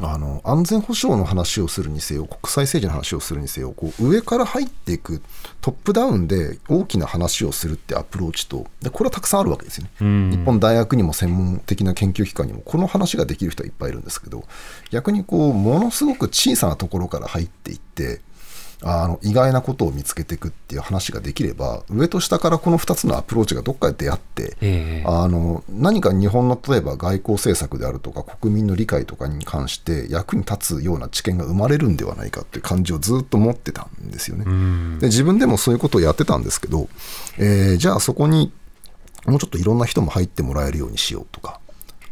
[SPEAKER 2] あの安全保障の話をするにせよ、国際政治の話をするにせよ、こう上から入っていく、トップダウンで大きな話をするってアプローチと、でこれはたくさんあるわけですよね。
[SPEAKER 3] うん
[SPEAKER 2] 日本大学にも専門的な研究機関にも、この話ができる人はいっぱいいるんですけど、逆にこうものすごく小さなところから入っていって、あの意外なことを見つけていくっていう話ができれば、上と下からこの2つのアプローチがどっかで出会って、
[SPEAKER 3] ええ
[SPEAKER 2] あの何か日本の例えば外交政策であるとか国民の理解とかに関して役に立つような知見が生まれるんではないかっていう感じをずっと持ってたんですよね。
[SPEAKER 3] うん
[SPEAKER 2] で自分でもそういうことをやってたんですけど、えーじゃあそこにもうちょっといろんな人も入ってもらえるようにしようとか。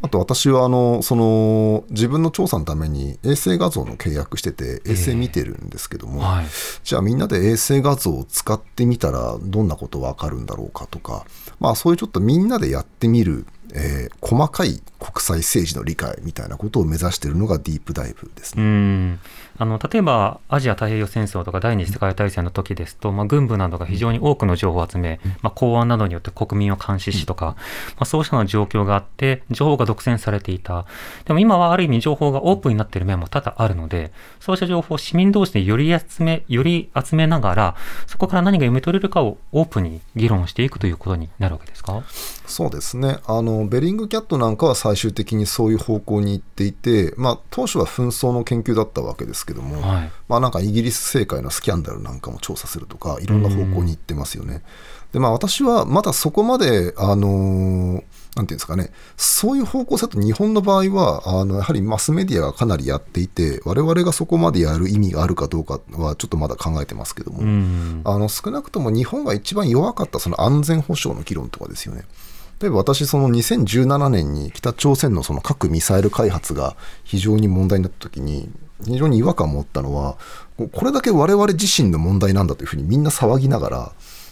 [SPEAKER 2] あと私はあのその自分の調査のために衛星画像の契約してて衛星見てるんですけども、
[SPEAKER 3] はい。
[SPEAKER 2] じゃあみんなで衛星画像を使ってみたらどんなことわかるんだろうかとか、まあそういうちょっとみんなでやってみる、えー細かい国際政治の理解みたいなことを目指しているのがディープダイブです
[SPEAKER 3] う
[SPEAKER 2] ね。
[SPEAKER 3] んあの例えばアジア太平洋戦争とか第二次世界大戦の時ですと、まあ、軍部などが非常に多くの情報を集め、まあ、公安などによって国民を監視しとか、まあ、そうしたような状況があって情報が独占されていた。でも今はある意味情報がオープンになっている面も多々あるのでそうした情報を市民同士でより集めより集めながらそこから何が読み取れるかをオープンに議論していくということになるわけですか？
[SPEAKER 2] そうですね。あのベリングキャットなんかは最終的にそういう方向に行っていて、まあ、当初は紛争の研究だったわけですけども、
[SPEAKER 3] はい。
[SPEAKER 2] まあ、なんかイギリス政界のスキャンダルなんかも調査するとかいろんな方向に行ってますよね。でまあ、私はまだそこまで、あのーなんていうんですかね、そういう方向性と日本の場合はあのやはりマスメディアがかなりやっていて我々がそこまでやる意味があるかどうかはちょっとまだ考えてますけども、
[SPEAKER 3] うん。
[SPEAKER 2] あの少なくとも日本が一番弱かったその安全保障の議論とかですよね。例えば私、その2017年に北朝鮮のその核ミサイル開発が非常に問題になった時に、非常に違和感を持ったのは、これだけ我々自身の問題なんだというふうにみんな騒ぎながら、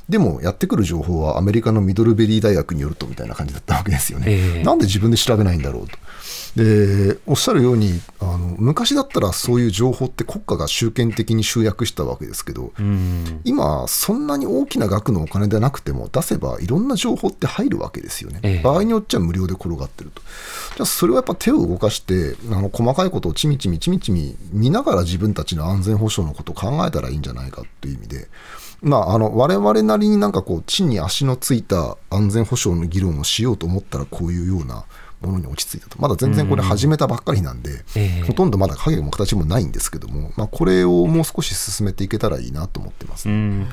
[SPEAKER 2] でもやってくる情報はアメリカのミドルベリー大学によるとみたいな感じだったわけですよね。
[SPEAKER 3] ええ
[SPEAKER 2] なんで自分で調べないんだろうと。でおっしゃるようにあの昔だったらそういう情報って国家が集権的に集約したわけですけど、
[SPEAKER 3] うん。
[SPEAKER 2] 今、そんなに大きな額のお金でなくても出せばいろんな情報って入るわけですよね、
[SPEAKER 3] ええ。
[SPEAKER 2] 場合によっちゃ無料で転がってると、じゃあそれはやっぱ手を動かして、あの細かいことをちみちみちみちみ見ながら自分たちの安全保障のことを考えたらいいんじゃないかという意味で、まあ、あの我々なりになんかこう、地に足のついた安全保障の議論をしようと思ったら、こういうようなものに落ち着いたと、まだ全然これ始めたばっかりなんで、
[SPEAKER 3] ええ。
[SPEAKER 2] ほとんどまだ影も形もないんですけども、まあ、これをもう少し進めていけたらいいなと思ってます。
[SPEAKER 3] うん、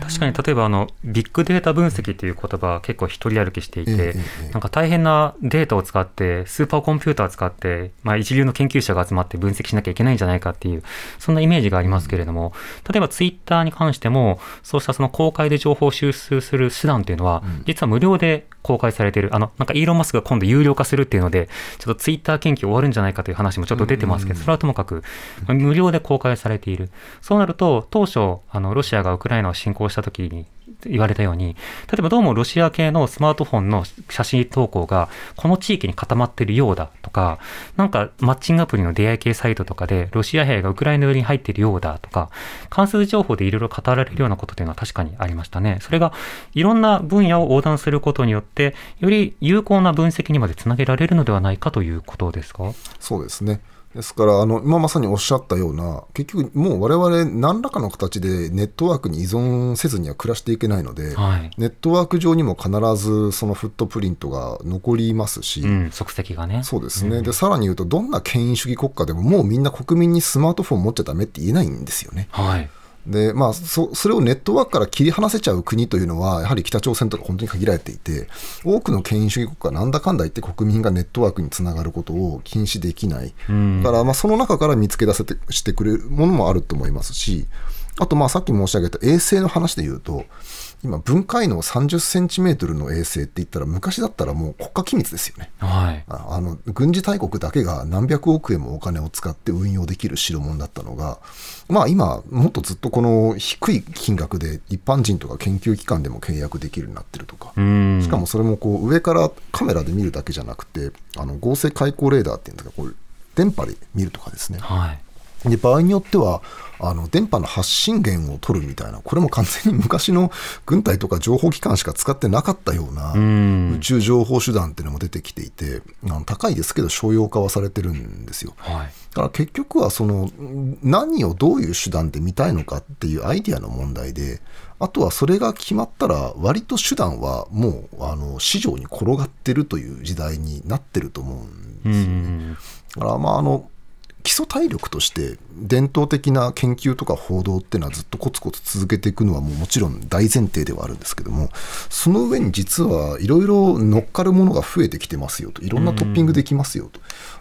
[SPEAKER 3] 確かに例えばあのビッグデータ分析という言葉は結構一人歩きしていて、
[SPEAKER 2] ええええ
[SPEAKER 3] なんか大変なデータを使ってスーパーコンピューターを使って、まあ、一流の研究者が集まって分析しなきゃいけないんじゃないかっていうそんなイメージがありますけれども、例えばツイッターに関してもそうしたその公開で情報を収集する手段というのは、実は無料で公開されているあのなんかイーロン・マスクが今度有料化するっていうのでちょっとツイッター研究終わるんじゃないかという話もちょっと出てますけど、それはともかくまあ無料で公開されている。そうなると当初あのロシアがウクライナを侵攻した時に言われたように例えばどうもロシア系のスマートフォンの写真投稿がこの地域に固まってるようだとか、なんかマッチングアプリの出会い系サイトとかで、ロシア兵がウクライナ寄りに入っているようだとか、関数情報でいろいろ語られるようなことというのは確かにありましたね。それがいろんな分野を横断することによって、より有効な分析にまでつなげられるのではないかということですか？
[SPEAKER 2] そうですね。ですからあの今まさにおっしゃったような結局もう我々何らかの形でネットワークに依存せずには暮らしていけないので、はい、ネットワーク上にも必ずそのフットプリントが残りますし、う
[SPEAKER 3] ん、足跡がね。
[SPEAKER 2] そうですね、うん、でさらに言うとどんな権威主義国家でももうみんな国民にスマートフォン持っちゃだめって言えないんですよね。
[SPEAKER 3] はい
[SPEAKER 2] でまあそ、それをネットワークから切り離せちゃう国というのは、やはり北朝鮮とか本当に限られていて、多くの権威主義国家なんだかんだ言って国民がネットワークにつながることを禁止できない、うん、だからまあその中から見つけ出せてしてくれるものもあると思いますし、あとまあさっき申し上げた衛星の話でいうと、今、分解能30センチメートルの衛星って言ったら、昔だったらもう国家機密ですよね。
[SPEAKER 3] はい、
[SPEAKER 2] あの軍事大国だけが何百億円もお金を使って運用できる代物だったのが、まあ、今、もっとずっとこの低い金額で一般人とか研究機関でも契約できるようになってるとか、しかもそれもこう上からカメラで見るだけじゃなくて、あの合成開口レーダーっていうんですか、こう電波で見るとかですね。
[SPEAKER 3] はい
[SPEAKER 2] で場合によってはあの電波の発信源を取るみたいなこれも完全に昔の軍隊とか情報機関しか使ってなかったような宇宙情報手段っていうのも出てきていてあの高いですけど商用化はされてるんですよ、
[SPEAKER 3] はい、
[SPEAKER 2] だから結局はその何をどういう手段で見たいのかっていうアイディアの問題であとはそれが決まったら割と手段はもうあの市場に転がってるという時代になってると思うんですよね。だからまああの基礎体力として伝統的な研究とか報道っていうのはずっとコツコツ続けていくのはもうもちろん大前提ではあるんですけどもその上に実はいろいろ乗っかるものが増えてきてますよと。いろんなトッピングできますよ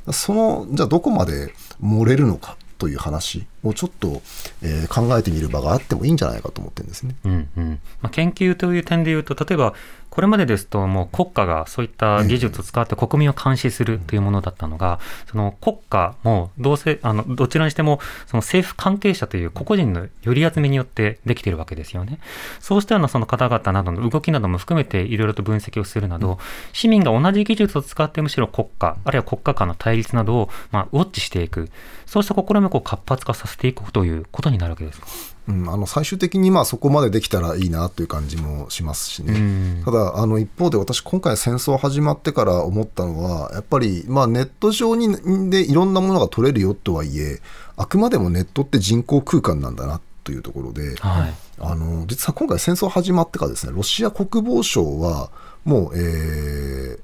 [SPEAKER 2] と。そのじゃあどこまで盛れるのかという話をちょっと、えー、考えてみる場があってもいいんじゃないかと思ってるんですね。
[SPEAKER 3] うんうん。まあ、研究という点でいうと例えばこれまでですと、もう国家がそういった技術を使って国民を監視するというものだったのが、その国家もどうせ、あの、どちらにしても、その政府関係者という個々人の寄り集めによってできているわけですよね。そうしたようなその方々などの動きなども含めていろいろと分析をするなど、市民が同じ技術を使ってむしろ国家、あるいは国家間の対立などを、まあ、ウォッチしていく、そうした試みを活発化させていくということになるわけですか？
[SPEAKER 2] うん、あの最終的にまあそこまでできたらいいなという感じもしますしね、ただあの一方で私今回戦争始まってから思ったのはやっぱりまあネット上にでいろんなものが取れるよとはいえあくまでもネットって人工空間なんだなというところで、
[SPEAKER 3] はい、
[SPEAKER 2] あの実は今回戦争始まってからですねロシア国防省はもう、えー、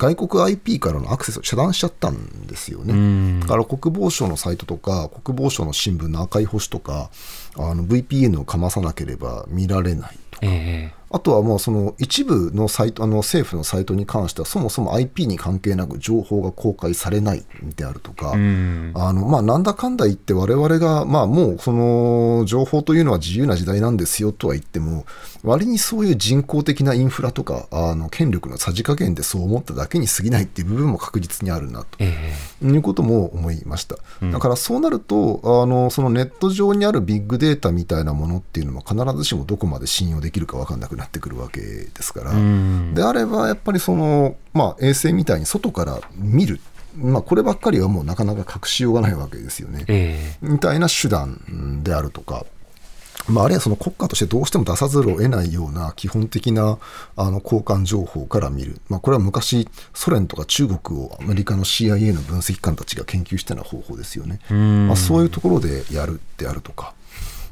[SPEAKER 2] 外国 IP からのアクセスを遮断しちゃったんですよね。だから国防省のサイトとか、国防省の新聞の赤い星とか、あの VPN をかまさなければ見られないとか、
[SPEAKER 3] えー、
[SPEAKER 2] あとはもうその一部のサイトあの政府のサイトに関してはそもそも IP に関係なく情報が公開されないであるとか、あのまあ、なんだかんだ言って我々が、まあ、もうその情報というのは自由な時代なんですよとは言っても割にそういう人工的なインフラとかあの権力のさじ加減でそう思っただけに過ぎないっていう部分も確実にあるなと、えー、いうことも思いました、だからそうなるとあのそのネット上にあるビッグデータみたいなものっていうのも必ずしもどこまで信用できるか分かんなくなってくるわけですから、であればやっぱりその、まあ、衛星みたいに外から見る。まあ、こればっかりはもうなかなか隠しようがないわけですよね。
[SPEAKER 3] え
[SPEAKER 2] ー、みたいな手段であるとか、まあ、あるいはその国家としてどうしても出さざるを得ないような基本的なあの交換情報から見る、まあ、これは昔、ソ連とか中国をアメリカの CIA の分析官たちが研究したような方法ですよね。まあ、そういうところでやるであるとか、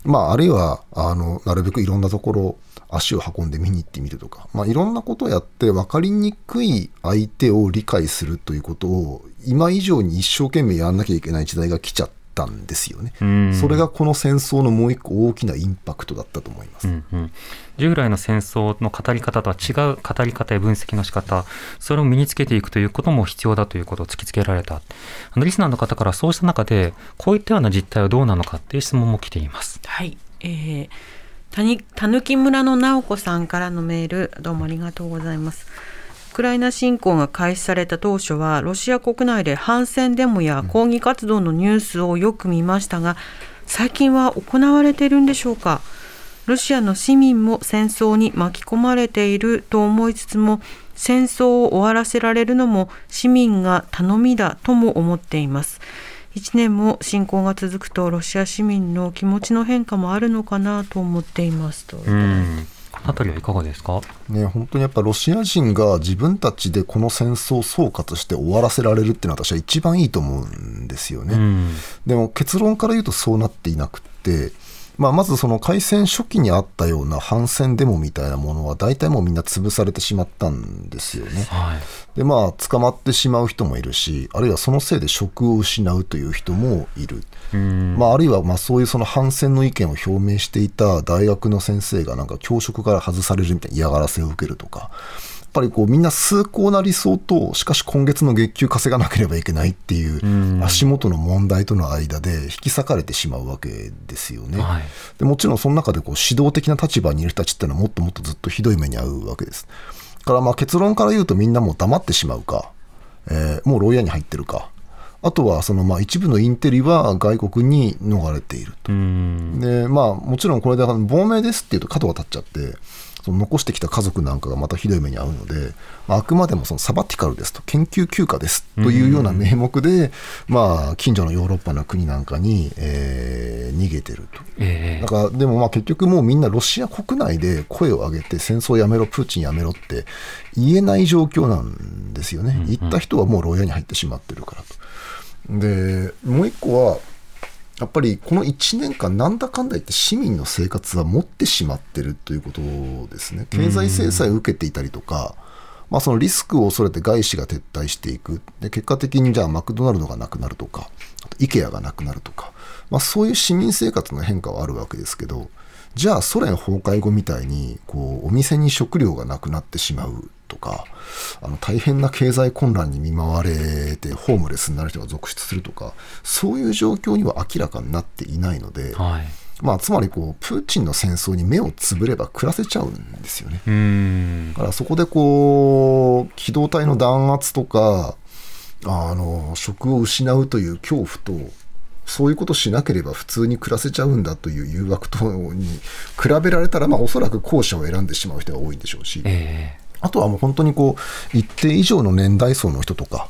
[SPEAKER 2] まあ、あるいはあのなるべくいろんなところ足を運んで見に行ってみるとか、まあ、いろんなことをやって分かりにくい相手を理解するということを今以上に一生懸命やらなきゃいけない時代が来ちゃったんですよね。それがこの戦争のもう一個大きなインパクトだったと思います。
[SPEAKER 3] うんうん、従来の戦争の語り方とは違う語り方や分析の仕方それを身につけていくということも必要だということを突きつけられたあのリスナーの方からそうした中でこういったような実態はどうなのかっていう質問も来ています。
[SPEAKER 1] はい、えーたぬき村の直子さんからのメールどうもありがとうございます。ウクライナ侵攻が開始された当初はロシア国内で反戦デモや抗議活動のニュースをよく見ましたが最近は行われているんでしょうか？ロシアの市民も戦争に巻き込まれていると思いつつも戦争を終わらせられるのも市民が頼みだとも思っています。1年も侵攻が続くとロシア市民の気持ちの変化もあるのかなと思っていますと。
[SPEAKER 3] うんこの辺りはいかがですか、
[SPEAKER 2] ね、本当にやっぱロシア人が自分たちでこの戦争を総括して終わらせられるっていうのは私は一番いいと思うんですよね。
[SPEAKER 3] うん
[SPEAKER 2] でも結論から言うとそうなっていなくって、まあ、まずその開戦初期にあったような反戦デモみたいなものは大体もうみんな潰されてしまったんですよね。
[SPEAKER 3] はい
[SPEAKER 2] でまあ捕まってしまう人もいるしあるいはそのせいで職を失うという人もいる。
[SPEAKER 3] うん
[SPEAKER 2] まあ、あるいはまあそういうその反戦の意見を表明していた大学の先生がなんか教職から外されるみたいな嫌がらせを受けるとか、ぱりこうみんな崇高な理想と、しかし今月の月給稼がなければいけないっていう足元の問題との間で引き裂かれてしまうわけですよね。
[SPEAKER 3] はい
[SPEAKER 2] でもちろんその中でこう指導的な立場にいる人たちっていうのはもっともっとずっとひどい目に遭うわけです。だからまあ結論から言うとみんなもう黙ってしまうか、えーもう牢屋に入ってるか、あとはそのまあ一部のインテリは外国に逃れていると。
[SPEAKER 3] うん
[SPEAKER 2] でまあもちろんこれで亡命ですっていうと角が立っちゃってその残してきた家族なんかがまたひどい目に遭うので、まあ、あくまでもそのサバティカルですと研究休暇ですというような名目で、まあ近所のヨーロッパの国なんかに、えー逃げてると。
[SPEAKER 3] ええ
[SPEAKER 2] だからでもまあ結局もうみんなロシア国内で声を上げて戦争やめろ、プーチンやめろって言えない状況なんですよね。言った人はもう牢屋に入ってしまってるからと。で、もう一個は、やっぱりこの1年間、なんだかんだ言って市民の生活は持ってしまってるということですね。経済制裁を受けていたりとか、まあ、そのリスクを恐れて外資が撤退していく。で結果的にじゃあマクドナルドがなくなるとか、あと IKEA がなくなるとか、まあ、そういう市民生活の変化はあるわけですけど、じゃあソ連崩壊後みたいにこうお店に食料がなくなってしまうとかあの大変な経済混乱に見舞われてホームレスになる人が続出するとかそういう状況には明らかになっていないので、
[SPEAKER 3] はい
[SPEAKER 2] まあ、つまりこうプーチンの戦争に目をつぶれば暮らせちゃうんですよね。
[SPEAKER 3] うん
[SPEAKER 2] だからそこでこう機動隊の弾圧とかあの職を失うという恐怖とそういうことしなければ普通に暮らせちゃうんだという誘惑とに比べられたら、まあ、おそらく後者を選んでしまう人が多いんでしょうし、
[SPEAKER 3] え
[SPEAKER 2] あとはもう本当にこう一定以上の年代層の人とか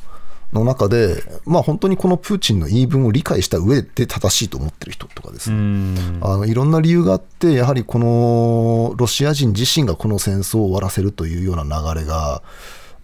[SPEAKER 2] の中で、まあ、本当にこのプーチンの言い分を理解した上で正しいと思ってる人とかですね。
[SPEAKER 3] ん
[SPEAKER 2] あのいろんな理由があって、やはりこのロシア人自身がこの戦争を終わらせるというような流れが、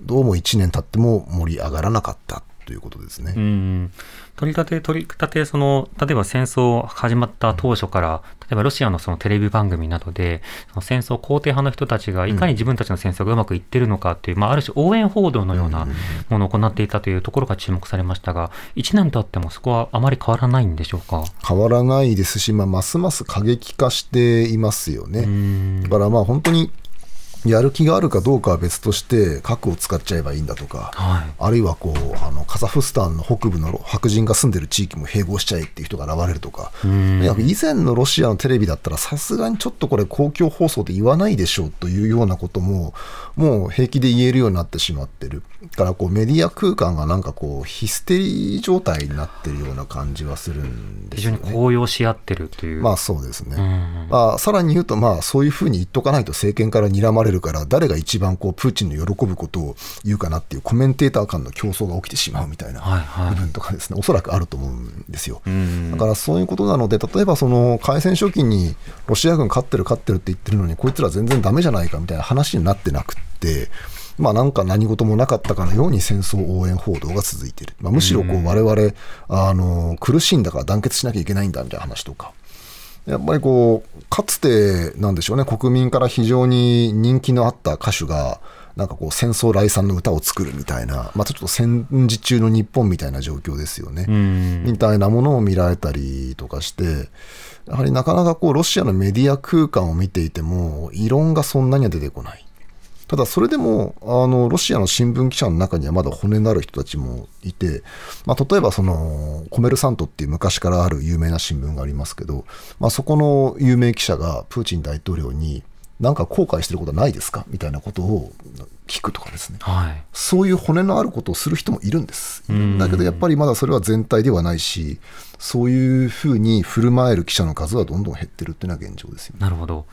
[SPEAKER 2] どうも1年経っても盛り上がらなかったということですね。
[SPEAKER 3] うん取り立て、取り立て、その、例えば戦争始まった当初から、例えばロシアのそのテレビ番組などで、その戦争肯定派の人たちがいかに自分たちの戦争がうまくいってるのかっていう、まあ、ある種応援報道のようなものを行っていたというところが注目されましたが、1年経ってもそこはあまり変わらないんでしょうか？
[SPEAKER 2] 変わらないですし、まあ、ますます過激化していますよね。
[SPEAKER 3] うん
[SPEAKER 2] だからまあ本当にやる気があるかどうかは別として核を使っちゃえばいいんだとか、
[SPEAKER 3] はい
[SPEAKER 2] あるいはこうあのカザフスタンの北部の白人が住んでる地域も併合しちゃえっていう人が現れるとか、以前のロシアのテレビだったらさすがにちょっとこれ公共放送で言わないでしょうというようなことももう平気で言えるようになってしまってるだからこうメディア空間がなんかこうヒステリー状態になってるような感じはするんで
[SPEAKER 3] 非
[SPEAKER 2] すよね。
[SPEAKER 3] 常に高揚し合ってるという。
[SPEAKER 2] まあそうですね。
[SPEAKER 3] うん
[SPEAKER 2] まあ、さらに言うと、まあ、そういうふうに言っとかないと政権から睨まれるから、誰が一番こうプーチンの喜ぶことを言うかなっていうコメンテーター間の競争が起きてしまうみたいな
[SPEAKER 3] はいはい
[SPEAKER 2] 部分とかですね、おそらくあると思うんですよ。
[SPEAKER 3] ん
[SPEAKER 2] だからそういうことなので、例えばその開戦初期にロシア軍勝ってる勝ってるって言ってるのに、こいつら全然ダメじゃないかみたいな話になってなくって、まあなんか何事もなかったかのように戦争応援報道が続いている。まあ、むしろこう我々、あの、苦しいんだから団結しなきゃいけないんだみたいな話とか。やっぱりこう、かつて、なんでしょうね、国民から非常に人気のあった歌手が、なんかこう、戦争来賛の歌を作るみたいな、まあちょっと戦時中の日本みたいな状況ですよね。
[SPEAKER 3] うん
[SPEAKER 2] みたいなものを見られたりとかして、やはりなかなかこう、ロシアのメディア空間を見ていても、異論がそんなには出てこない。ただそれでもあのロシアの新聞記者の中にはまだ骨のある人たちもいて、まあ、例えばそのコメルサントっていう昔からある有名な新聞がありますけど、まあ、そこの有名記者がプーチン大統領に何か後悔してることはないですか？みたいなことを聞くとかですね
[SPEAKER 3] はい。
[SPEAKER 2] そういう骨のあることをする人もいるんです
[SPEAKER 3] ん
[SPEAKER 2] だけどやっぱりまだそれは全体ではないしそういうふうに振る舞える記者の数はどんどん減ってるっていうのは現状ですよね。
[SPEAKER 3] なるほど。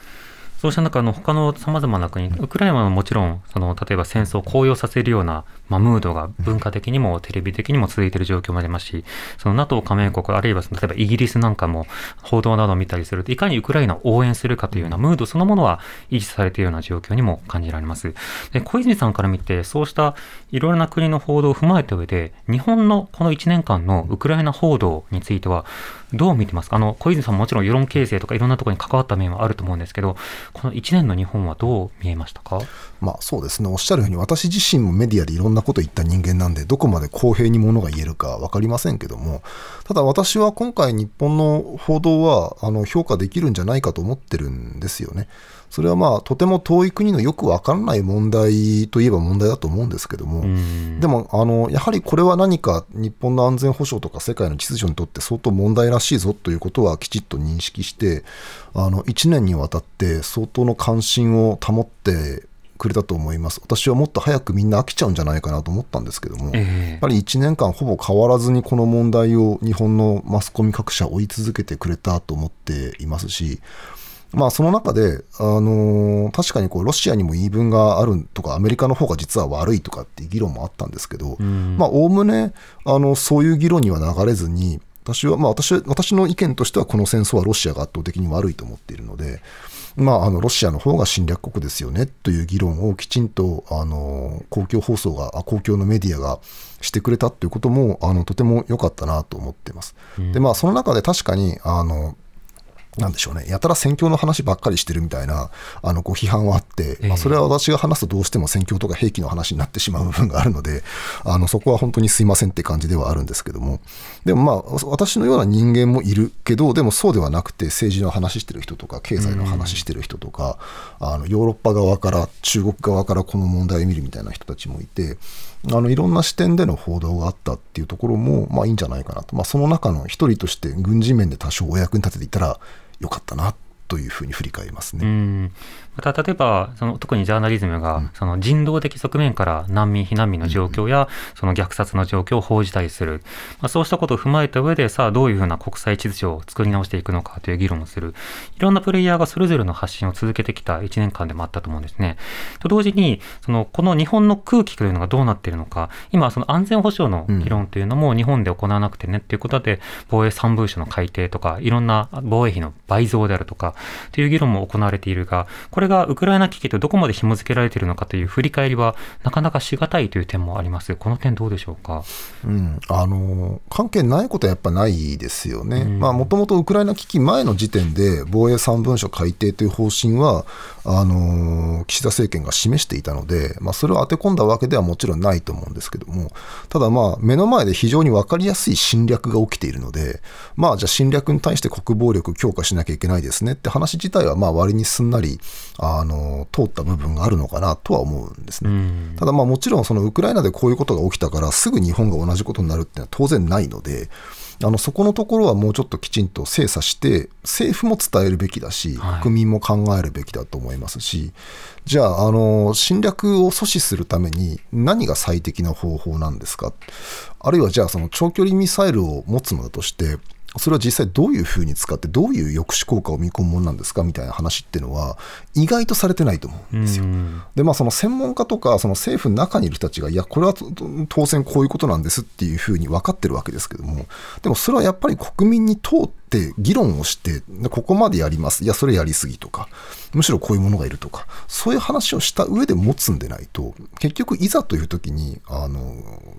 [SPEAKER 3] そうした中あの他のさまざまな国ウクライナはもちろんその例えば戦争を高揚させるような、まあ、ムードが文化的にもテレビ的にも続いている状況もありますしその NATO 加盟国あるいはその例えばイギリスなんかも報道などを見たりするといかにウクライナを応援するかというようなムードそのものは維持されているような状況にも感じられます。で小泉さんから見てそうしたいろいろな国の報道を踏まえた上で日本のこの1年間のウクライナ報道についてはどう見てますか？あの小泉さんももちろん世論形成とかいろんなところに関わった面はあると思うんですけどこの1年の日本はどう見えましたか？
[SPEAKER 2] まあそうですね、おっしゃるように、私自身もメディアでいろんなこと言った人間なんで、どこまで公平にものが言えるか分かりませんけども、ただ私は今回、日本の報道はあの評価できるんじゃないかと思ってるんですよね。それはまあ、とても遠い国のよく分からない問題といえば問題だと思うんですけども、でもあの、やはりこれは何か日本の安全保障とか世界の秩序にとって相当問題らしいぞということはきちっと認識して、あの1年にわたって相当の関心を保ってくれたと思います。私はもっと早くみんな飽きちゃうんじゃないかなと思ったんですけども、えー、やっぱり1年間ほぼ変わらずにこの問題を日本のマスコミ各社追い続けてくれたと思っていますし、まあ、その中で、あのー、確かにこうロシアにも言い分があるとか、アメリカの方が実は悪いとかっていう議論もあったんですけど、おおむねあのそういう議論には流れずに、私は、まあ私、私の意見としては、この戦争はロシアが圧倒的に悪いと思っているので、まあ、あのロシアの方が侵略国ですよねという議論をきちんとあの公共放送が、公共のメディアがしてくれたということもあのとても良かったなと思っています。でまあ、その中で確かにあのなんでしょうね、やたら選挙の話ばっかりしてるみたいなあのご批判はあって、まあ、それは私が話すとどうしても選挙とか兵器の話になってしまう部分があるので、あのそこは本当にすいませんって感じではあるんですけども、でもまあ、私のような人間もいるけど、でもそうではなくて、政治の話してる人とか、経済の話してる人とか、あのヨーロッパ側から、中国側からこの問題を見るみたいな人たちもいて、あのいろんな視点での報道があったっていうところも、まあいいんじゃないかなと、まあ、その中の一人として軍事面で多少お役に立てていたら良かったなというふうに振り返りますね。
[SPEAKER 3] また例えばその特にジャーナリズムがその人道的側面から難民避難民の状況やその虐殺の状況を報じたりする、まあ、そうしたことを踏まえた上でさあどういうふうな国際秩序を作り直していくのかという議論をする。いろんなプレイヤーがそれぞれの発信を続けてきた1年間でもあったと思うんですね。と同時にそのこの日本の空気というのがどうなっているのか。今その安全保障の議論というのも日本で行わなくてねっていうことで防衛3文書の改定とかいろんな防衛費の倍増であるとかという議論も行われているがこれがウクライナ危機とどこまで紐付けられているのかという振り返りはなかなかしがたいという点もあります。この点どうでしょうか？
[SPEAKER 2] うん、あの関係ないことはやっぱないですよね。まあもともとウクライナ危機前の時点で防衛3文書改定という方針はあの岸田政権が示していたので、まあそれを当て込んだわけではもちろんないと思うんですけども、ただまあ目の前で非常に分かりやすい侵略が起きているので、まあじゃあ侵略に対して国防力強化しなきゃいけないですねって話自体はまあ割にすんなりあの通った部分があるのかなとは思うんですね。ただまあもちろんそのウクライナでこういうことが起きたからすぐ日本が同じことになるっていうのは当然ないので、あのそこのところはもうちょっときちんと精査して、政府も伝えるべきだし、国民も考えるべきだと思いますし、じゃあ、あの侵略を阻止するために何が最適な方法なんですか、あるいはじゃあ、その長距離ミサイルを持つのだとして、それは実際どういうふうに使ってどういう抑止効果を見込むものなんですかみたいな話っていうのは意外とされてないと思うんですよ。でまあその専門家とかその政府の中にいる人たちがいやこれは当然こういうことなんですっていうふうに分かってるわけですけどもでもそれはやっぱり国民に通ってって議論をして、ここまでやります。いや、それやりすぎとか、むしろこういうものがいるとか、そういう話をした上で持つんでないと、結局いざという時に、あの、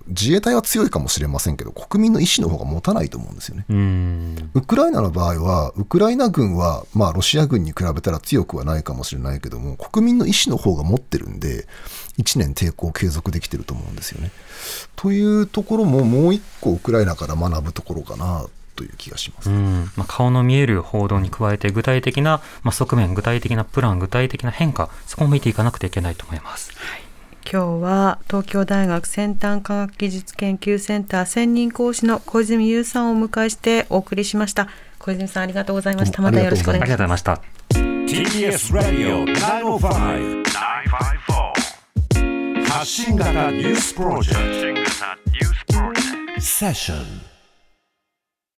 [SPEAKER 2] 自衛隊は強いかもしれませんけど、国民の意思の方が持たないと思うんですよね。ウクライナの場合は、ウクライナ軍は、まあ、ロシア軍に比べたら強くはないかもしれないけども、国民の意思の方が持ってるんで、1年抵抗を継続できてると思うんですよね。というところも、もう一個ウクライナから学ぶところかなという気がします、
[SPEAKER 3] まあ、顔の見える報道に加えて具体的な、まあ、側面具体的なプラン具体的な変化そこを見ていかなくてはいけないと思います。はい。
[SPEAKER 1] 今日は東京大学先端科学技術研究センター専任講師の小泉優さんをお迎えしてお送りしました。小泉さんありがとうございました。またよろしくお願いします。あ
[SPEAKER 4] りがとうございました。TBS ラディオ905-954発信型ニュースプロジェクト。セッション